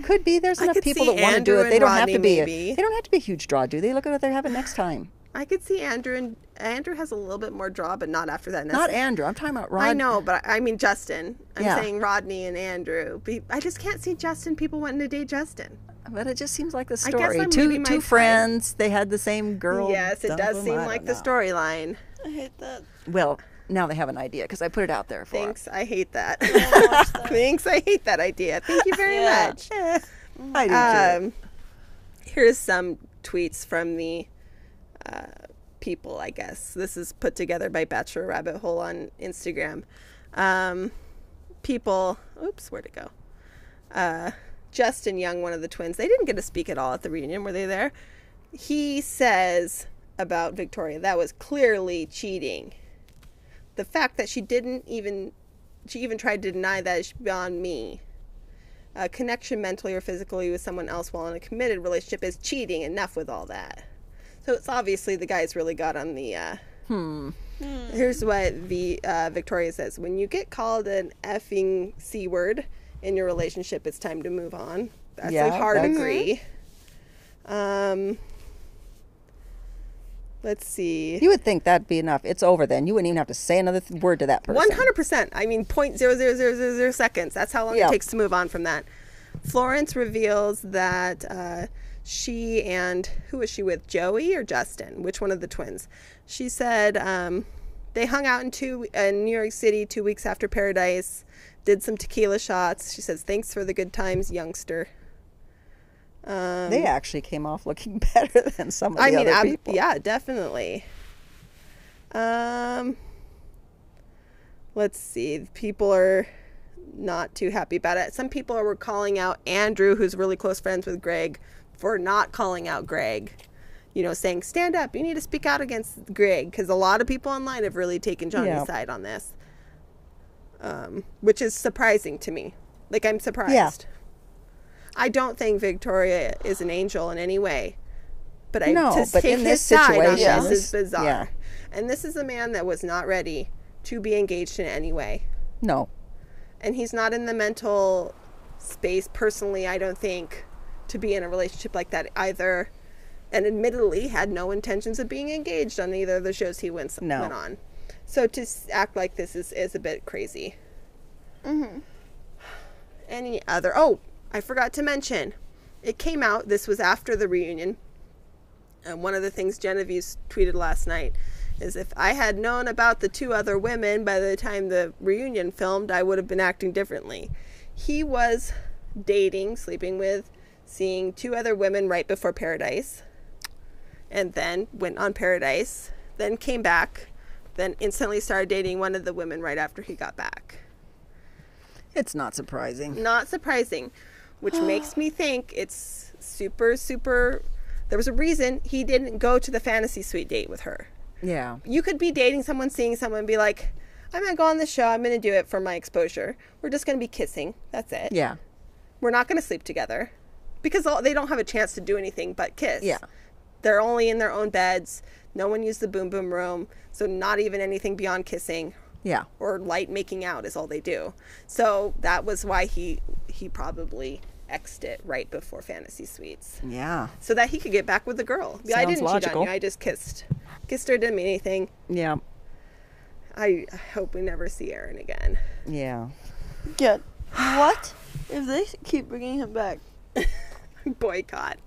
Could be. There's I enough people that want to do it. They don't have to be. A, they don't have to be a huge draw, do they? Look at what they're having next time. I could see Andrew and Andrew has a little bit more draw, but not after that. Not. Andrew. I'm talking about Rod. I know, but I I mean Justin. I'm Yeah. saying Rodney and Andrew. I just can't see Justin. People wanting to date Justin. But it just seems like the I guess story. I'm two reading my two time. friends. They had the same girl. yes, it does them, seem like don't the storyline. I hate that. Well, now they have an idea because I put it out there for 'em. Thanks. I hate that. watch that. Thanks. I hate that idea. Thank you very Yeah. much. I do too. Um, here's some tweets from the people, I guess. This is put together by Bachelor Rabbit Hole on Instagram. Um, people, oops, where'd it go? Uh, Justin Young, one of the twins, they didn't get to speak at all at the reunion. Were they there? He says about Victoria, that was clearly cheating. The fact that she didn't even, she even tried to deny that is beyond me a connection mentally or physically with someone else while in a committed relationship is cheating. Enough with all that. So it's obviously the guy's really got on the. Uh, Hmm. Here's what the uh, Victoria says: When you get called an effing c word in your relationship, it's time to move on. That's Yeah, a hard that's- agree. Um, let's see. You would think that'd be enough. It's over then. You wouldn't even have to say another th- word to that person. One hundred percent. I mean, point zero zero zero zero zero seconds. That's how long Yeah. it takes to move on from that. Florence reveals that uh, she and who was she with, Joey or Justin? Which one of the twins? She said um, they hung out in two in New York City two weeks after Paradise. Did some tequila shots. She says, "Thanks for the good times, youngster." Um, They actually came off looking better than some of the I mean, other ab- people. yeah, definitely. Um, let's see. People are not too happy about it. Some people were calling out Andrew, who's really close friends with Greg, for not calling out Greg. You know, saying, stand up, you need to speak out against Greg. Because a lot of people online have really taken Johnny's Yeah. side on this, um, which is surprising to me. Like, I'm surprised. Yeah. I don't think Victoria is an angel in any way. But I No, to but take in his this side on situation, this is bizarre. yeah. And this is a man that was not ready to be engaged in any way. No. And he's not in the mental space personally, I don't think, to be in a relationship like that either. And admittedly had no intentions of being engaged on either of the shows he went, No. went on. So to act like this is, is a bit crazy. Mm-hmm. Any other? Oh, I forgot to mention. It came out, this was after the reunion. And one of the things Genevieve tweeted last night is if I had known about the two other women by the time the reunion filmed, I would have been acting differently. He was dating, sleeping with, seeing two other women right before Paradise, and then went on Paradise, then came back, then instantly started dating one of the women right after he got back. It's not surprising. Not surprising, which makes me think it's super, super. There was a reason he didn't go to the fantasy suite date with her. Yeah. You could be dating someone, seeing someone, be like, I'm gonna go on the show. I'm gonna do it for my exposure. We're just gonna be kissing. That's it. Yeah. We're not gonna sleep together because all- they don't have a chance to do anything but kiss. Yeah. They're only in their own beds. No one used the boom boom room, so not even anything beyond kissing Yeah. or light making out is all they do. So that was why he he probably exed it right before Fantasy Suites, Yeah. so that he could get back with the girl. Yeah, I Sounds didn't cheat logical. on you. I just kissed, kissed her. Didn't mean anything. Yeah. I hope we never see Aaron again. Yeah. Yeah. What? If they keep bringing him back. Boycott.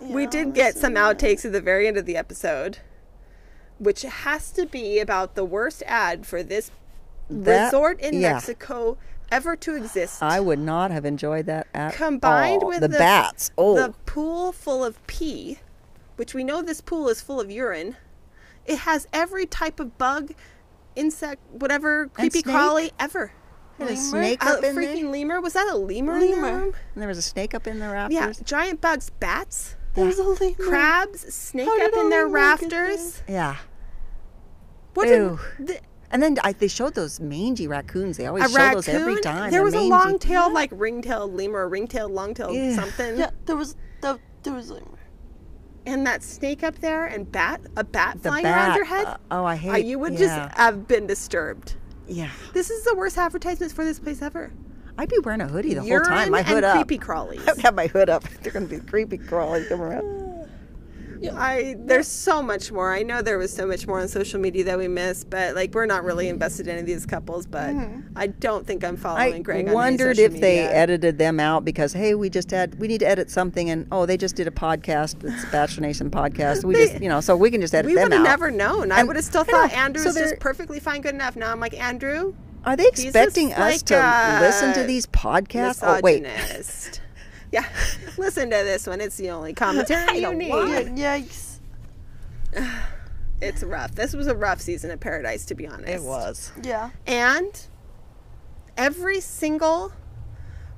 we did get some honestly, outtakes at the very end of the episode, which has to be about the worst ad for this That- resort in yeah. Mexico ever to exist. I would not have enjoyed that at combined all. with the, the, bats. Oh, the pool full of pee, which we know this pool is full of urine. It has every type of bug, insect, whatever creepy crawly ever. And a lemur? snake A up in there. freaking lemur. Was that a lemur? in the Lemur. And there was a snake up in the rafters. Yeah, giant bugs, bats, There's a lemur. crabs, snake How up in their rafters. Yeah. What Ew. did the, And then I, they showed those mangy raccoons. They always a show raccoon? those every time. There was a mangy. long-tailed, like ring-tailed lemur, ring-tailed, long-tailed Ew. something. Yeah, there was the there was a lemur. and that snake up there and bat a bat The flying bat. around your head uh, oh, I hate. Uh, you would yeah. just have been disturbed Yeah. this is the worst advertisements for this place ever I'd be wearing a hoodie the Urine whole time. My hood and up. creepy crawlies I would have my hood up. They're going to be creepy crawling come around. I there's so much more. I know there was so much more on social media that we missed, but like we're not really invested in any of these couples. But mm-hmm. I don't think I'm following I Greg. on any wondered if they edited them out because hey, we just had we need to edit something, and oh, they just did a podcast. It's Bachelor Nation podcast. We They- just you know, so we can just edit We them out. We would have never known. I would have still I thought Andrew So just perfectly fine, good enough. Now I'm like Andrew, Are they expecting us like to listen to these podcasts? Oh wait. Yeah, listen to this one. It's the only commentary you don't need. want yikes. It's rough. This was a rough season of Paradise, to be honest. it was. Yeah. And every single,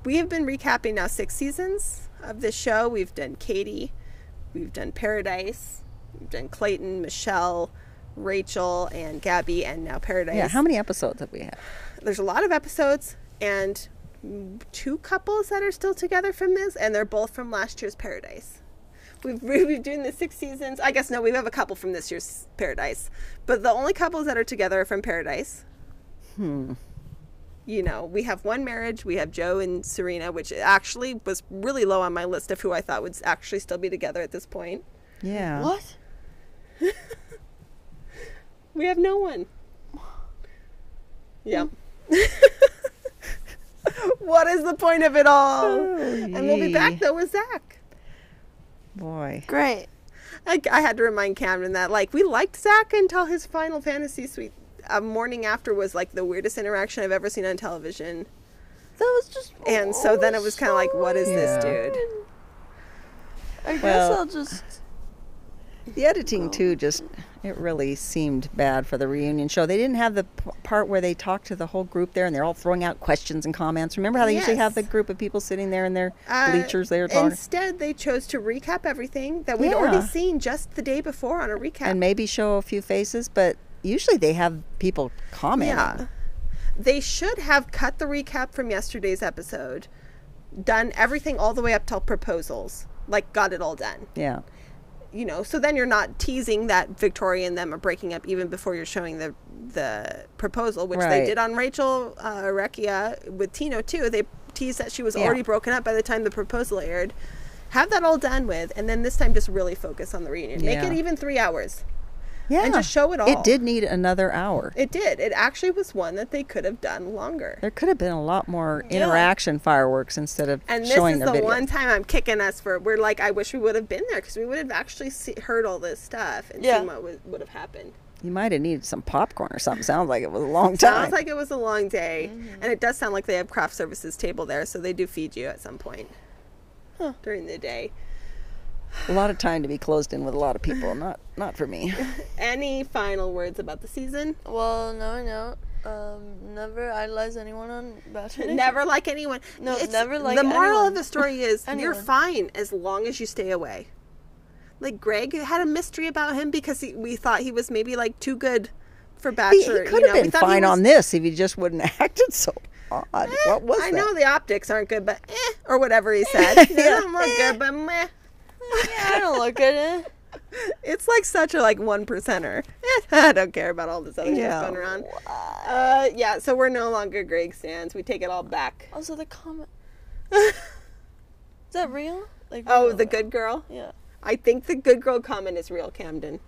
we have been recapping now six seasons of this show. We've done Katie, we've done Paradise, we've done Clayton, Michelle, Rachel, and Gabby, and now Paradise. Yeah, how many episodes have we had? There's a lot of episodes and two couples that are still together from this, and they're both from last year's Paradise. We've we've been doing the six seasons. I guess no, we have a couple from this year's Paradise, but the only couples that are together are from Paradise. Hmm. You know, we have one marriage. We have Joe and Serena, which actually was really low on my list of who I thought would actually still be together at this point. Yeah. What? We have no one. Yep. what is the point of it all? and we'll be back though with Zach. Boy. Great. I, I had to remind Cameron that like we liked Zach until his Final Fantasy Suite uh, morning after was like the weirdest interaction I've ever seen on television. That was just. And so then it was kind of like, what is this dude? I guess Well- I'll just. The editing too just it really seemed bad for the reunion show. They didn't have the p- part where they talked to the whole group there and they're all throwing out questions and comments. Remember how they usually have the group of people sitting there in their Uh, bleachers there talking Instead, they chose to recap everything that we'd already seen just the day before on a recap. and maybe show a few faces, but usually they have people comment. Yeah. They should have cut the recap from yesterday's episode, done everything all the way up till proposals, like got it all done. Yeah. You know, so then you're not teasing that Victoria and them are breaking up even before you're showing the the proposal, which they did on Rachel uh, with Tino too. They teased that she was Yeah. already broken up by the time the proposal aired. Have that all done with, and then this time just really focus on the reunion. Make it even three hours. Yeah. and just show it all. It did need another hour. It did. It actually was one that they could have done longer. there could have been a lot more interaction fireworks instead of And this is the one time I'm kicking us for. We're like, I wish we would have been there because we would have actually see, heard all this stuff and Yeah. seen what would, would have happened. You might have needed some popcorn or something. Sounds like it was a long time. Sounds like it was a long day, Mm-hmm. and it does sound like they have craft services table there, so they do feed you at some point during the day. A lot of time to be closed in with a lot of people. Not not for me. Any final words about the season? Well, no, no. Um, never idolize anyone on Bachelor Nation. Never like anyone. No, it's, never like anyone. The moral anyone. of the story is you're fine as long as you stay away. Like Greg had a mystery about him because he, we thought he was maybe like too good for He, Bachelor. he could you have know, been fine was- on this if he just wouldn't have acted so odd. Eh, what was I that? know the optics aren't good, but eh, or whatever he said. They Yeah. don't look good, but meh. Yeah, I don't look at it. It's like such a like one percenter. I don't care about all this other Yeah. stuff going around. Uh, yeah, so we're no longer Greg stands. We take it all back. Also, the comment. Is that real? Like Oh, real? the good girl. Yeah. I think the good girl comment is real, Camden.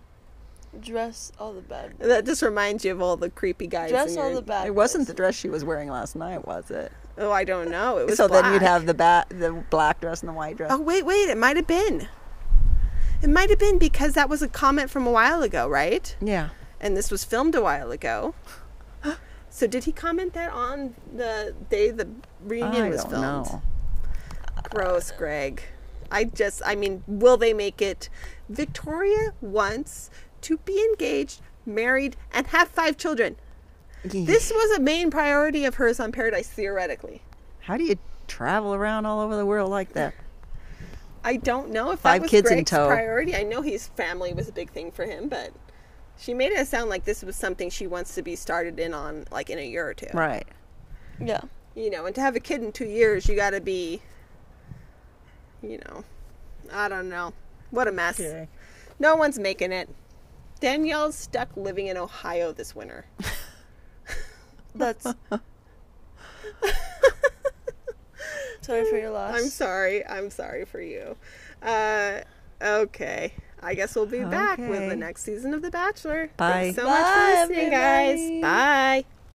Dress all the bad. That just reminds you of all the creepy guys. Dress in all your- the bad. It wasn't the dress she was wearing last night, was it? Oh, I don't know. It was So then you'd have the ba- the black dress and the white dress. Oh wait, wait. It might have been. It might have been because that was a comment from a while ago, right? Yeah. And this was filmed a while ago. So did he comment that on the day the reunion I was don't filmed? know. Gross, Greg. I just, I mean, will they make it? Victoria wants to be engaged, married, and have five children. This was a main priority of hers on Paradise, theoretically. How do you travel around all over the world like that? I don't know if Five that was kids in Greg's tow. priority. I know his family was a big thing for him, but she made it sound like this was something she wants to be started in on, like in a year or two. Right. Yeah. You know, and to have a kid in two years, you got to be, you know, I don't know. What a mess. Okay. No one's making it. Danielle's stuck living in Ohio this winter. That's. Sorry for your loss. I'm sorry. I'm sorry for you. Uh, okay. I guess we'll be back with the next season of The Bachelor. Bye. Thanks so much Bye, for listening, guys. Bye.